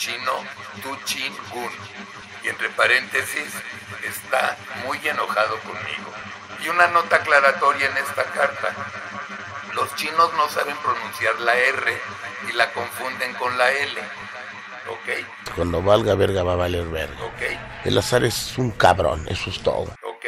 Speaker 25: Chino, Tu Chin Gun. Y entre paréntesis, está muy enojado conmigo. Y una nota aclaratoria en esta carta. Los chinos no saben pronunciar la R y la confunden con la L. ¿Ok?
Speaker 23: Cuando valga verga va a valer verga.
Speaker 25: Ok.
Speaker 23: El azar es un cabrón, eso es todo.
Speaker 25: ¿Ok?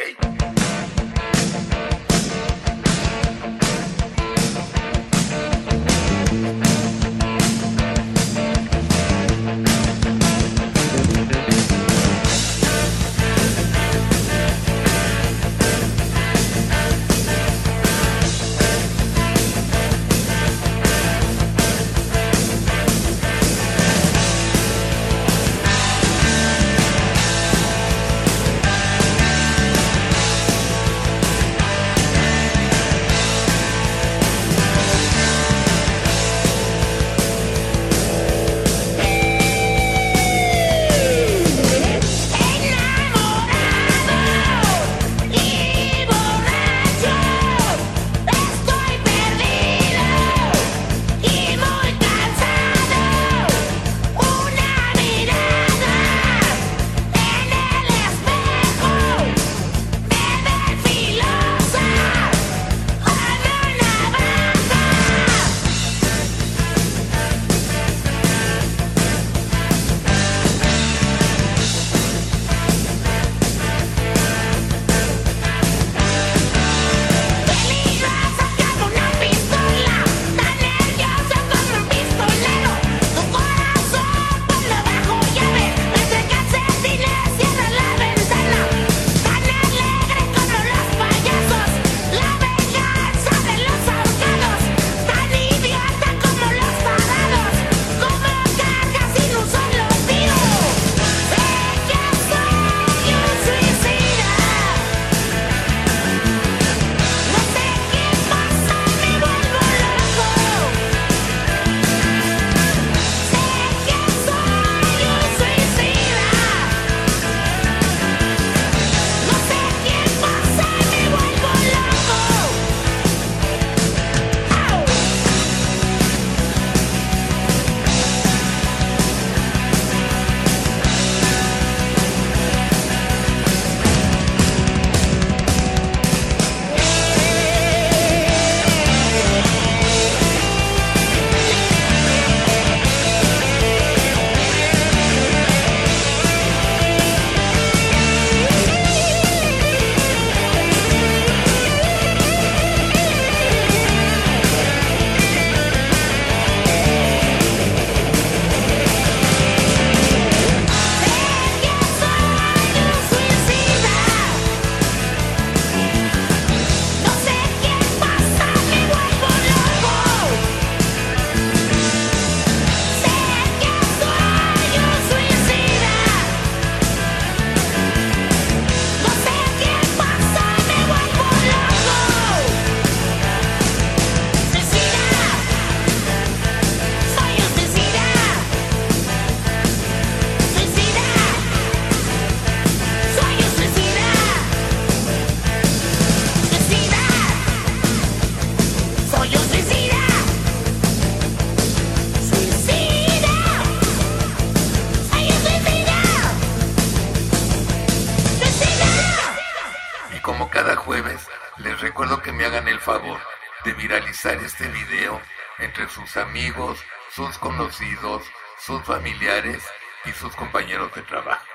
Speaker 20: de
Speaker 25: viralizar este video
Speaker 26: entre sus amigos, sus conocidos, sus familiares y sus compañeros de trabajo.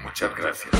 Speaker 26: Muchas gracias.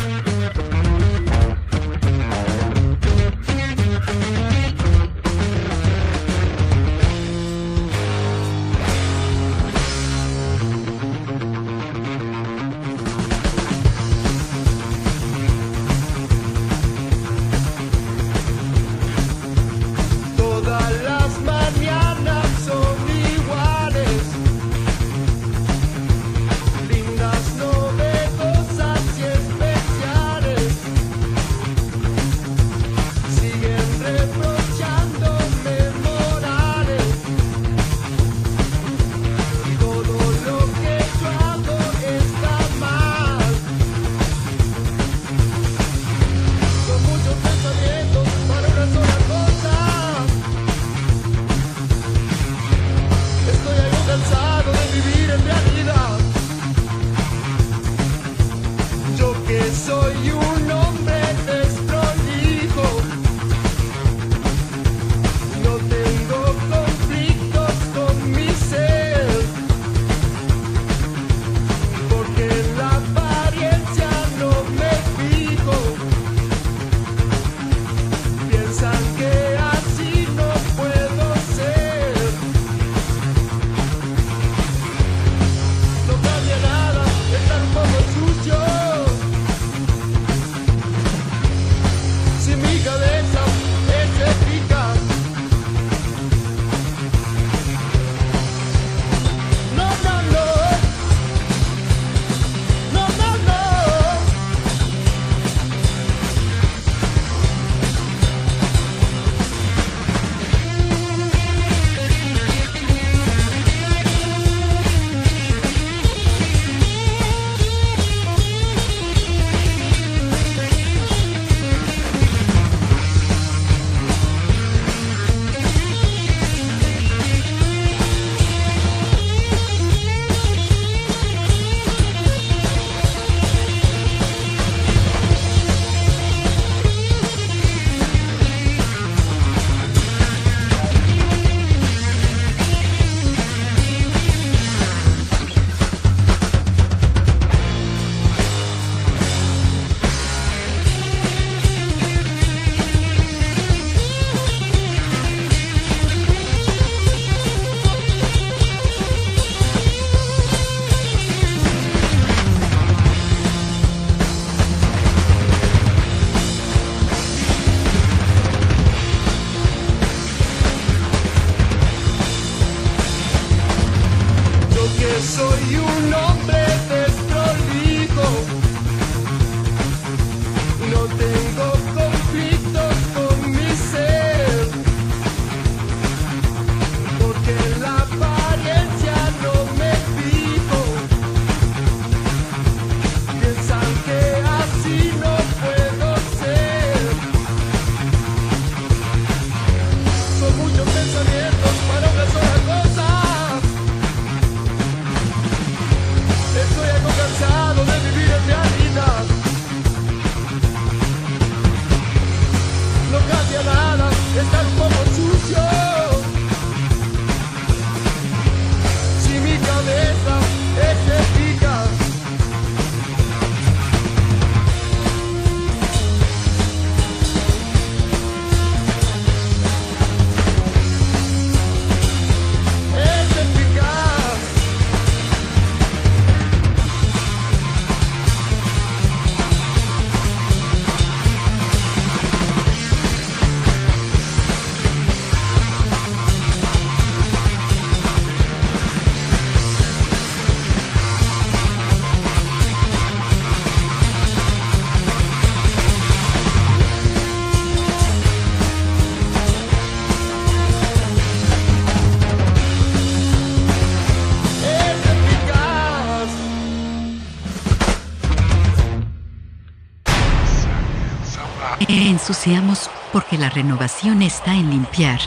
Speaker 5: ensuciamos porque la renovación está en limpiar.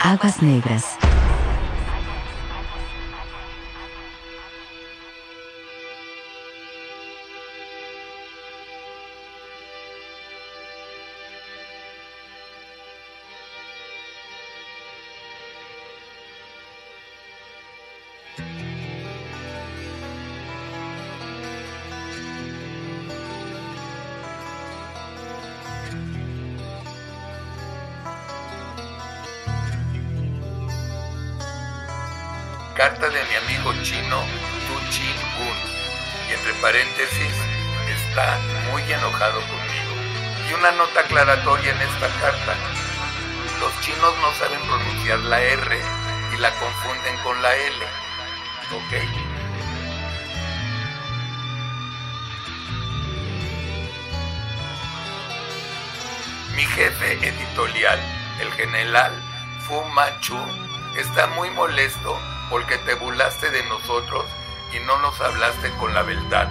Speaker 5: Aguas negras.
Speaker 27: aclaratoria en esta carta. Los chinos no saben pronunciar la R y la confunden con la L. ¿Ok? Mi jefe editorial, el general Fu Manchu, está muy molesto porque te burlaste de nosotros y no nos hablaste con la verdad.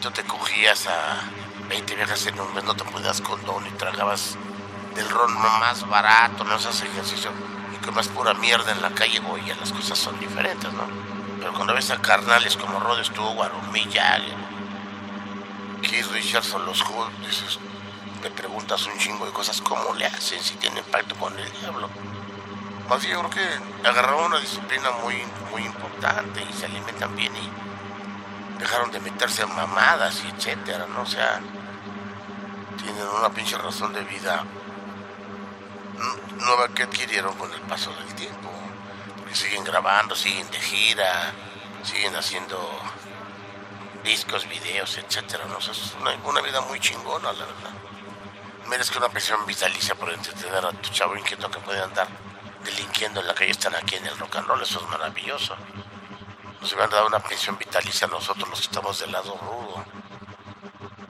Speaker 23: Chavito te cogías a 20 viejas en un mes, no te podías condón y tragabas del ron más barato, no haces ejercicio y comes pura mierda en la calle, oye, las cosas son diferentes, ¿no? Pero cuando ves a carnales como Rod Stewart, Jagger, Keith Richards o los Who, dices, te preguntas un chingo de cosas, ¿cómo le hacen si tienen pacto con el diablo? Más yo creo que agarraron una disciplina muy, muy importante y se alimentan bien y dejaron de meterse en mamadas y etcétera, ¿no? O sea, tienen una pinche razón de vida nueva que adquirieron con el paso del tiempo. Porque siguen grabando, siguen de gira, siguen haciendo discos, videos, etcétera, ¿no? O sea, es una, vida muy chingona, la verdad. Merezca una pensión vitalicia por entretener a tu chavo inquieto que puede andar delinquiendo en la calle, están aquí en el rock and roll, eso es maravilloso. Nos hubieran dado una pensión vitalicia a nosotros los que estamos del lado rudo.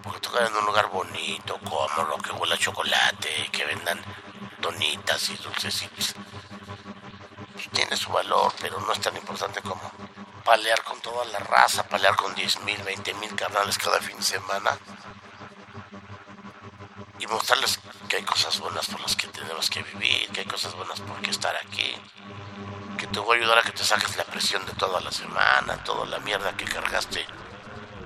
Speaker 23: Porque tocar en un lugar bonito, cómodo, que huela chocolate, que vendan donitas y dulcecitos. Y tiene su valor, pero no es tan importante como palear con toda la raza, palear con 10 mil, 20 mil carnales cada fin de semana y mostrarles que hay cosas buenas por las que tenemos que vivir, que hay cosas buenas por qué estar aquí, que te voy a ayudar a que te saques la presión de toda la semana, toda la mierda que cargaste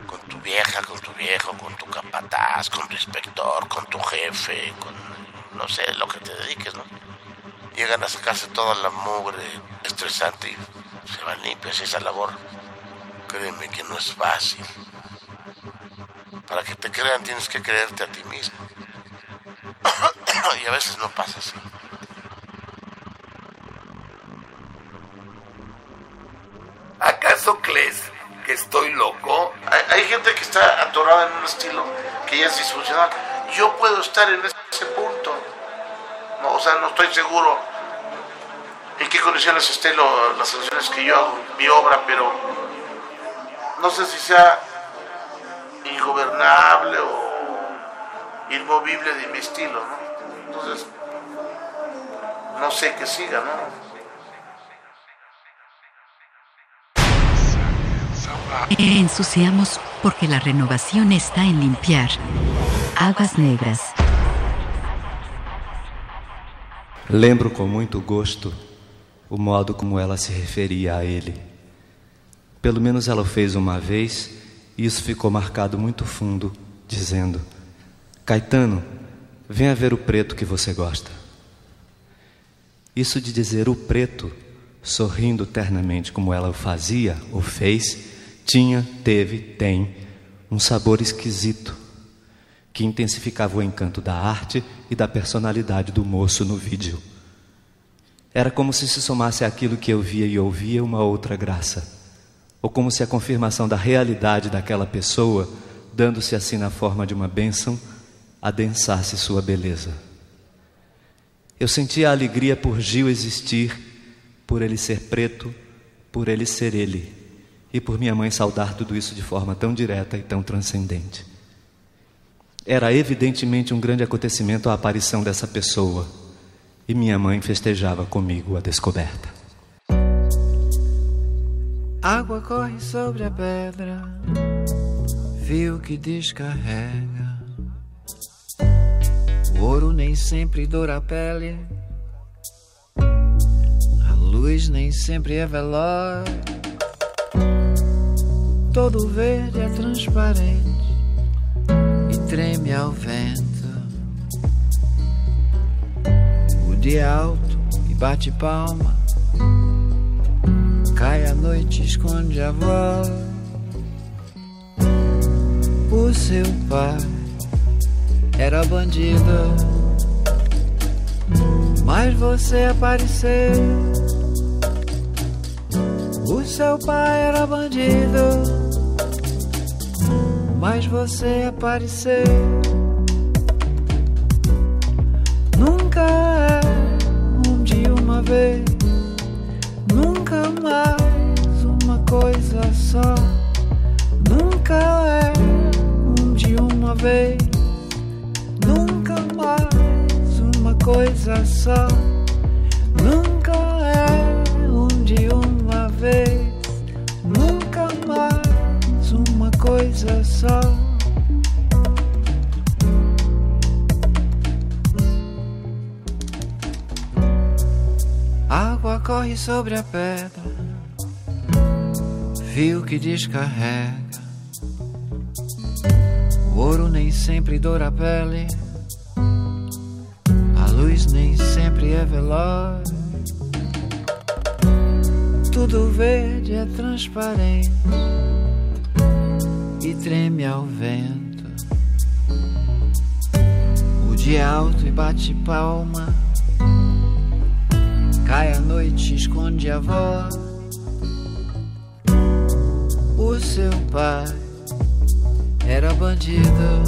Speaker 23: con tu vieja, con tu viejo, con tu capataz, con tu inspector, con tu jefe, con no sé, lo que te dediques, ¿no? Llegan a sacarse toda la mugre estresante y se van limpios esa labor. Créeme que no es fácil. Para que te crean tienes que creerte a ti mismo. y a veces no pasa así.
Speaker 27: ¿Acaso crees que estoy loco?
Speaker 23: Hay, gente que está atorada en un estilo que ya es disfuncional. Yo puedo estar en ese punto. O sea, no estoy seguro en qué condiciones esté lo- las condiciones que yo hago mi obra, pero no sé si sea ingobernable o inmovible de mi estilo, ¿no? Entonces, no sé qué siga, ¿no?
Speaker 28: Ensuciamos porque la renovación está en limpiar. Aguas negras.
Speaker 29: Lembro com muito gosto o modo como ela se referia a ele. Pelo menos ela o fez uma vez e isso ficou marcado muito fundo, dizendo: Caetano, venha ver o preto que você gosta. Isso de dizer o preto, sorrindo ternamente como ela o fazia ou fez, tinha, teve, tem um sabor esquisito que intensificava o encanto da arte e da personalidade do moço no vídeo. Era como se se somasse àquilo que eu via e ouvia uma outra graça, ou como se a confirmação da realidade daquela pessoa, dando-se assim na forma de uma bênção, adensasse sua beleza. Eu sentia a alegria por Gil existir, por ele ser preto, por ele ser ele, e por minha mãe saudar tudo isso de forma tão direta e tão transcendente. Era evidentemente um grande acontecimento a aparição dessa pessoa, e minha mãe festejava comigo a descoberta.
Speaker 16: Água corre sobre a pedra, fio que descarrega. O ouro nem sempre doura a pele, a luz nem sempre é veloz. Todo verde é transparente e treme ao vento. O dia é alto e bate palma. Cai a noite, esconde a voz. O seu pai era bandido, mas você apareceu. O seu pai era bandido, mas você apareceu. Nunca é um de uma vez, nunca mais uma coisa só. Nunca é um de uma vez, nunca mais uma coisa só. Nunca é um de uma vez, coisa só. Água corre sobre a pedra, fio que descarrega. O ouro nem sempre doura a pele, a luz nem sempre é veloz. Tudo verde é transparente e treme ao vento. O dia é alto e bate palma. Cai a noite, esconde a voz. O seu pai era bandido,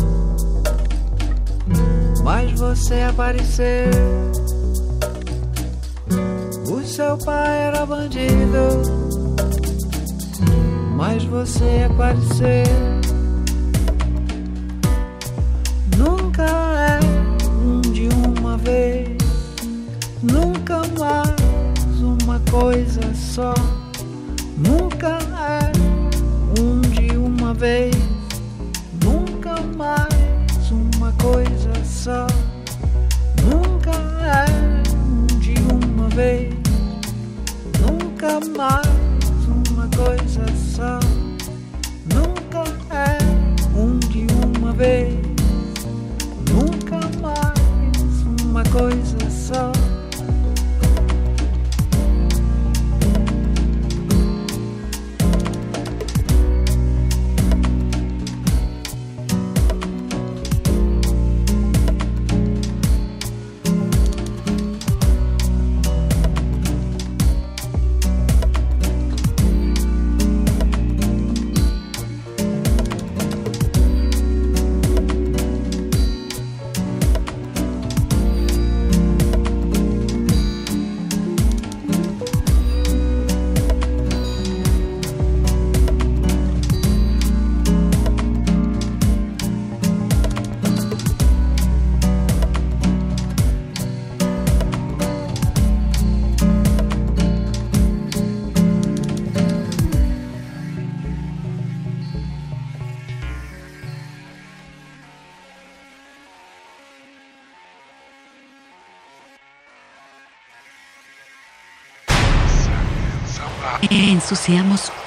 Speaker 16: mas você apareceu. O seu pai era bandido, mas você apareceu. Nunca é um de uma vez, nunca mais uma coisa só. Nunca é um de uma vez, nunca mais uma coisa só. Nunca é um de uma vez, nunca mais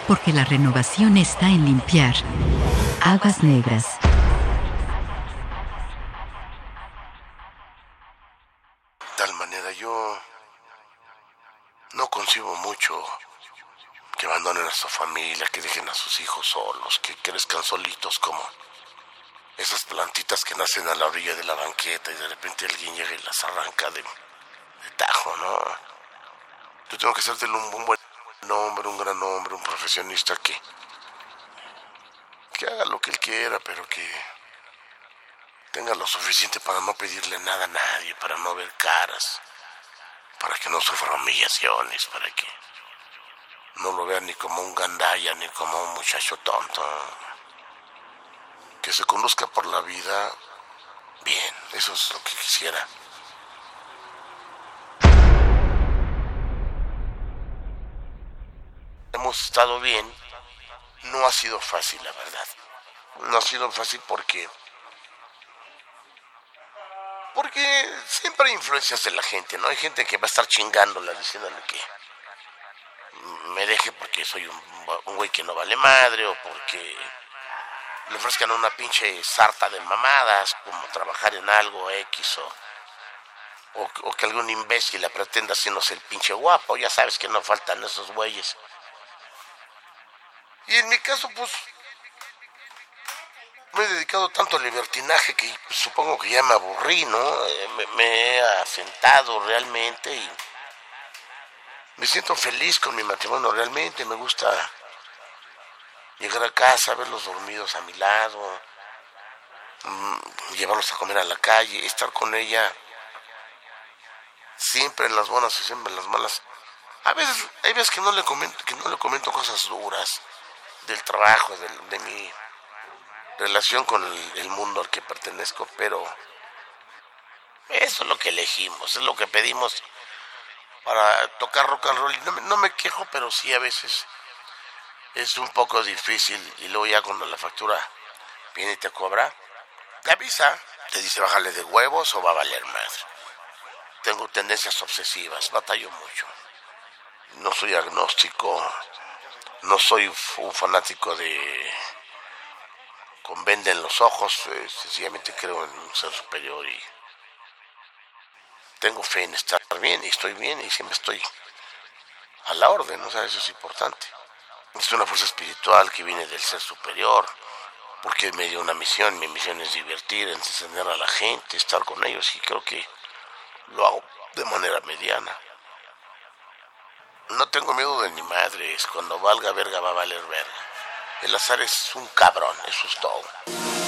Speaker 28: Porque la renovación está en limpiar. Aguas negras.
Speaker 23: De tal manera yo no concibo mucho que abandonen a su familia, que dejen a sus hijos solos, que crezcan solitos como esas plantitas que nacen a la orilla de la banqueta y de repente alguien llega y las arranca de, de tajo, ¿no? Yo tengo que de un, un buen hombre, un gran hombre, un profesionista que, que haga lo que él quiera, pero que tenga lo suficiente para no pedirle nada a nadie, para no ver caras, para que no sufra humillaciones, para que no lo vean ni como un gandaya ni como un muchacho tonto. Que se conozca por la vida bien, eso es lo que quisiera. Hemos estado bien, no ha sido fácil, la verdad. No ha sido fácil porque porque siempre hay influencias de la gente, ¿no? Hay gente que va a estar chingándola, diciéndole que me deje porque soy un, güey que no vale madre o porque le ofrezcan una pinche sarta de mamadas, como trabajar en algo X o, o, o que algún imbécil la pretenda haciéndose el pinche guapo. Ya sabes que no faltan esos güeyes. Y en mi caso, pues, me he dedicado tanto al libertinaje que supongo que ya me aburrí, ¿no? Eh, Me, me he asentado realmente y me siento feliz con mi matrimonio realmente. Me gusta llegar a casa, verlos dormidos a mi lado, mm, llevarlos a comer a la calle, estar con ella siempre en las buenas y siempre en las malas. A veces, hay veces que no le comento, que no le comento cosas duras del trabajo, de, mi relación con el, mundo al que pertenezco, pero eso es lo que elegimos, es lo que pedimos para tocar rock and roll. No, me- no me quejo, pero sí a veces es un poco difícil. Y luego ya cuando la factura viene y te cobra, te avisa, te dice bájale de huevos o va a valer más. Tengo tendencias obsesivas, batallo mucho. no soy agnóstico, no soy un fanático de con venda en los ojos, eh, sencillamente creo en un ser superior y tengo fe en estar bien y estoy bien y siempre estoy a la orden, ¿no? Sea, eso es importante. Es una fuerza espiritual que viene del ser superior, porque me dio una misión, mi misión es divertir, entretener a la gente, estar con ellos y creo que lo hago de manera mediana. No tengo miedo de ni madres, cuando valga verga va a valer verga. El azar es un cabrón, eso es todo.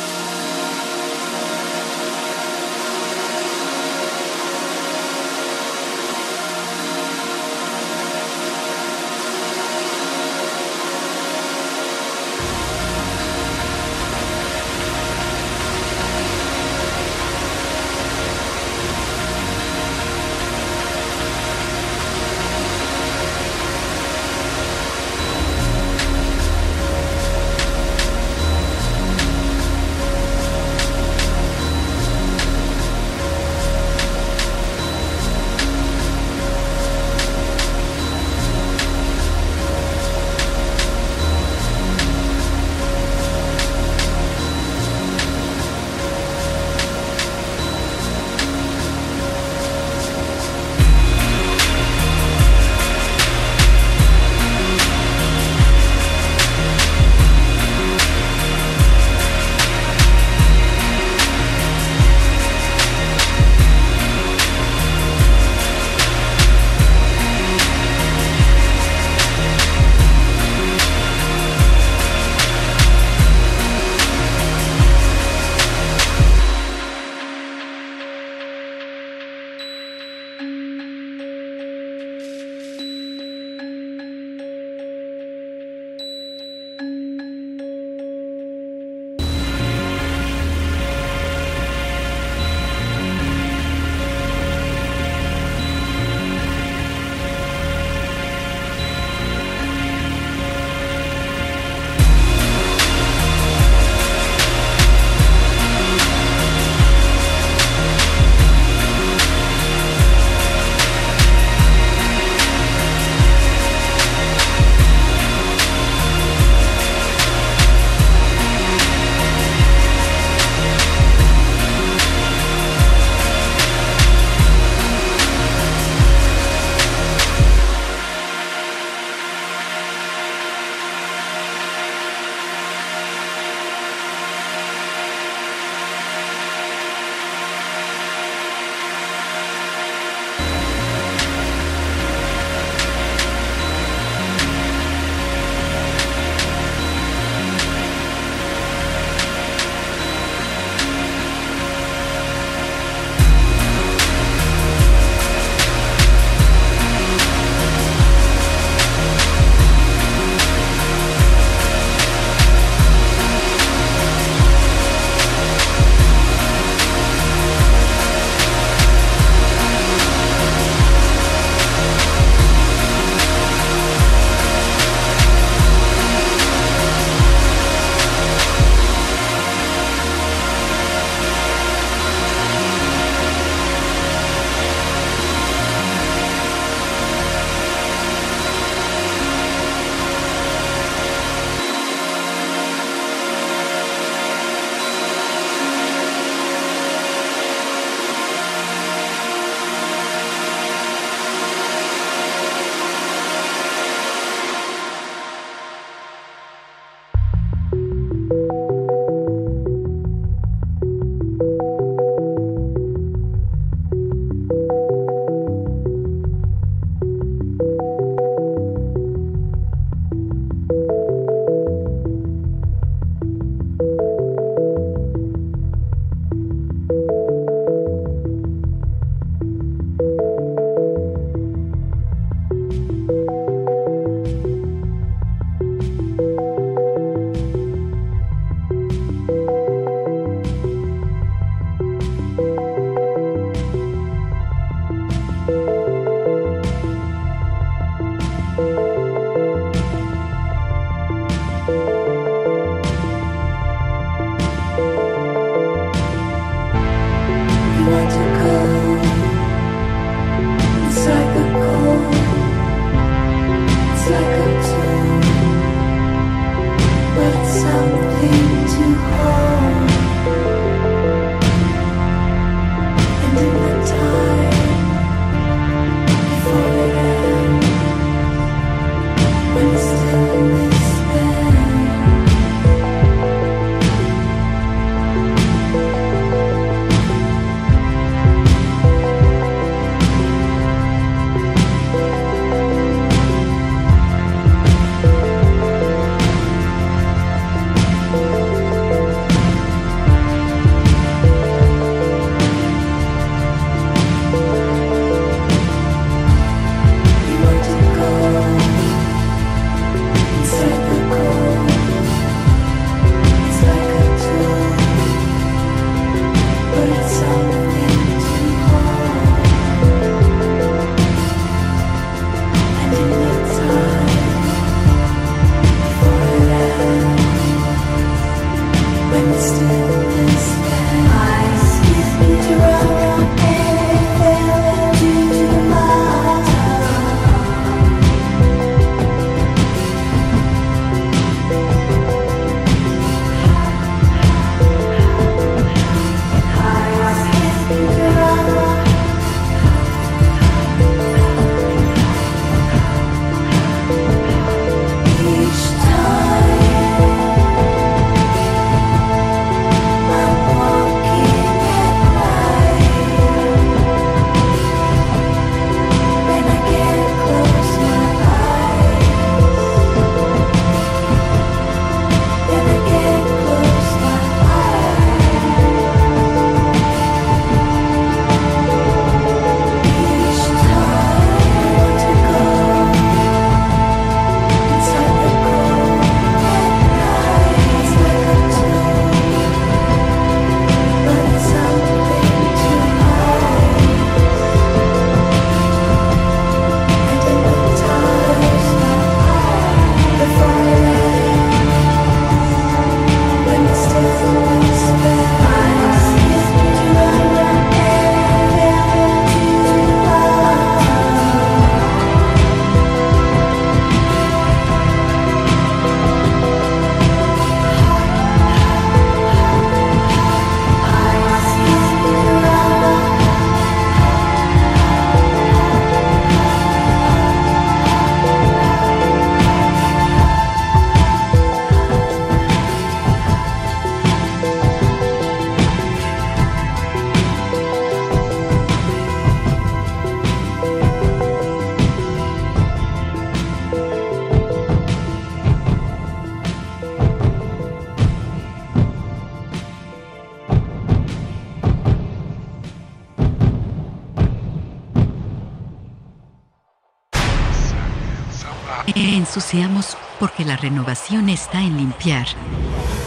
Speaker 28: renovación está en limpiar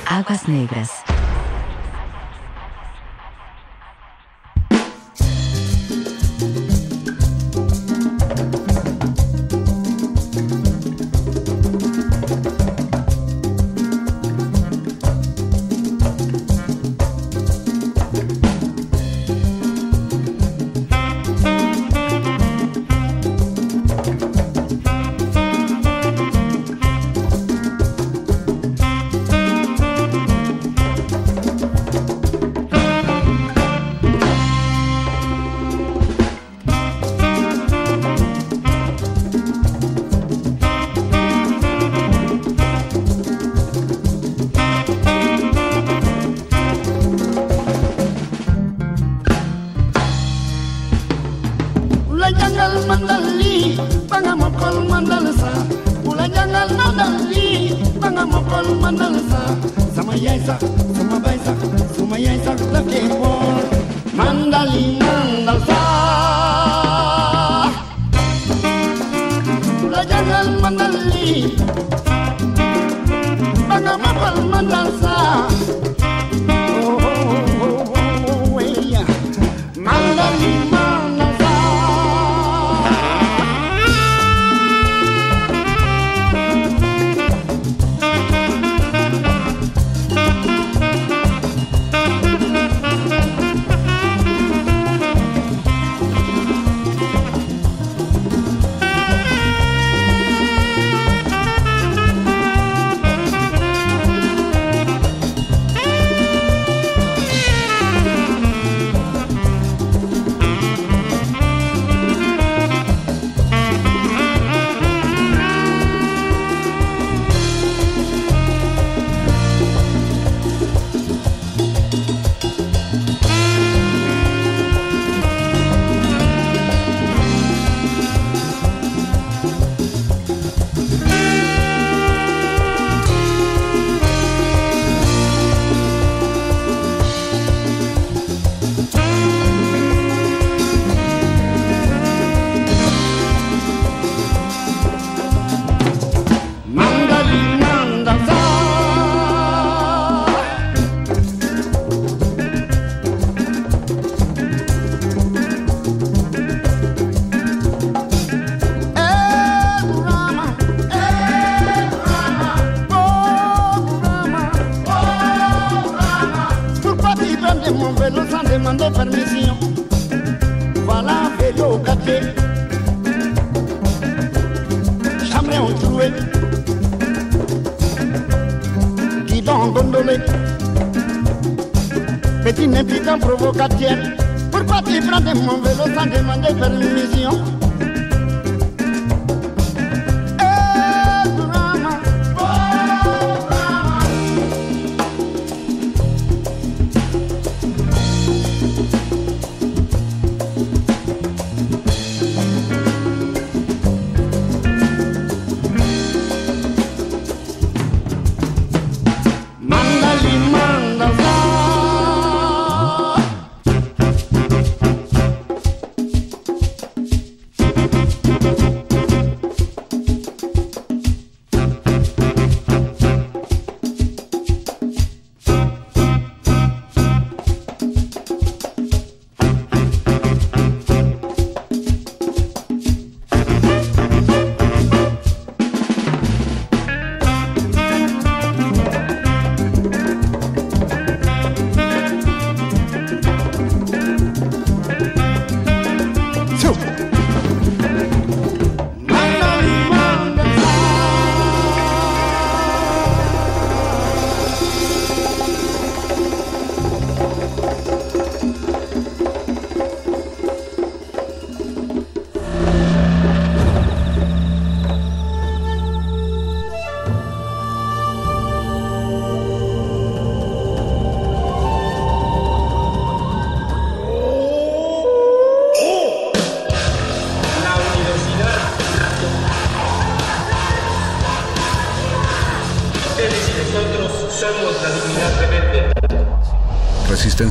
Speaker 28: aguas negras.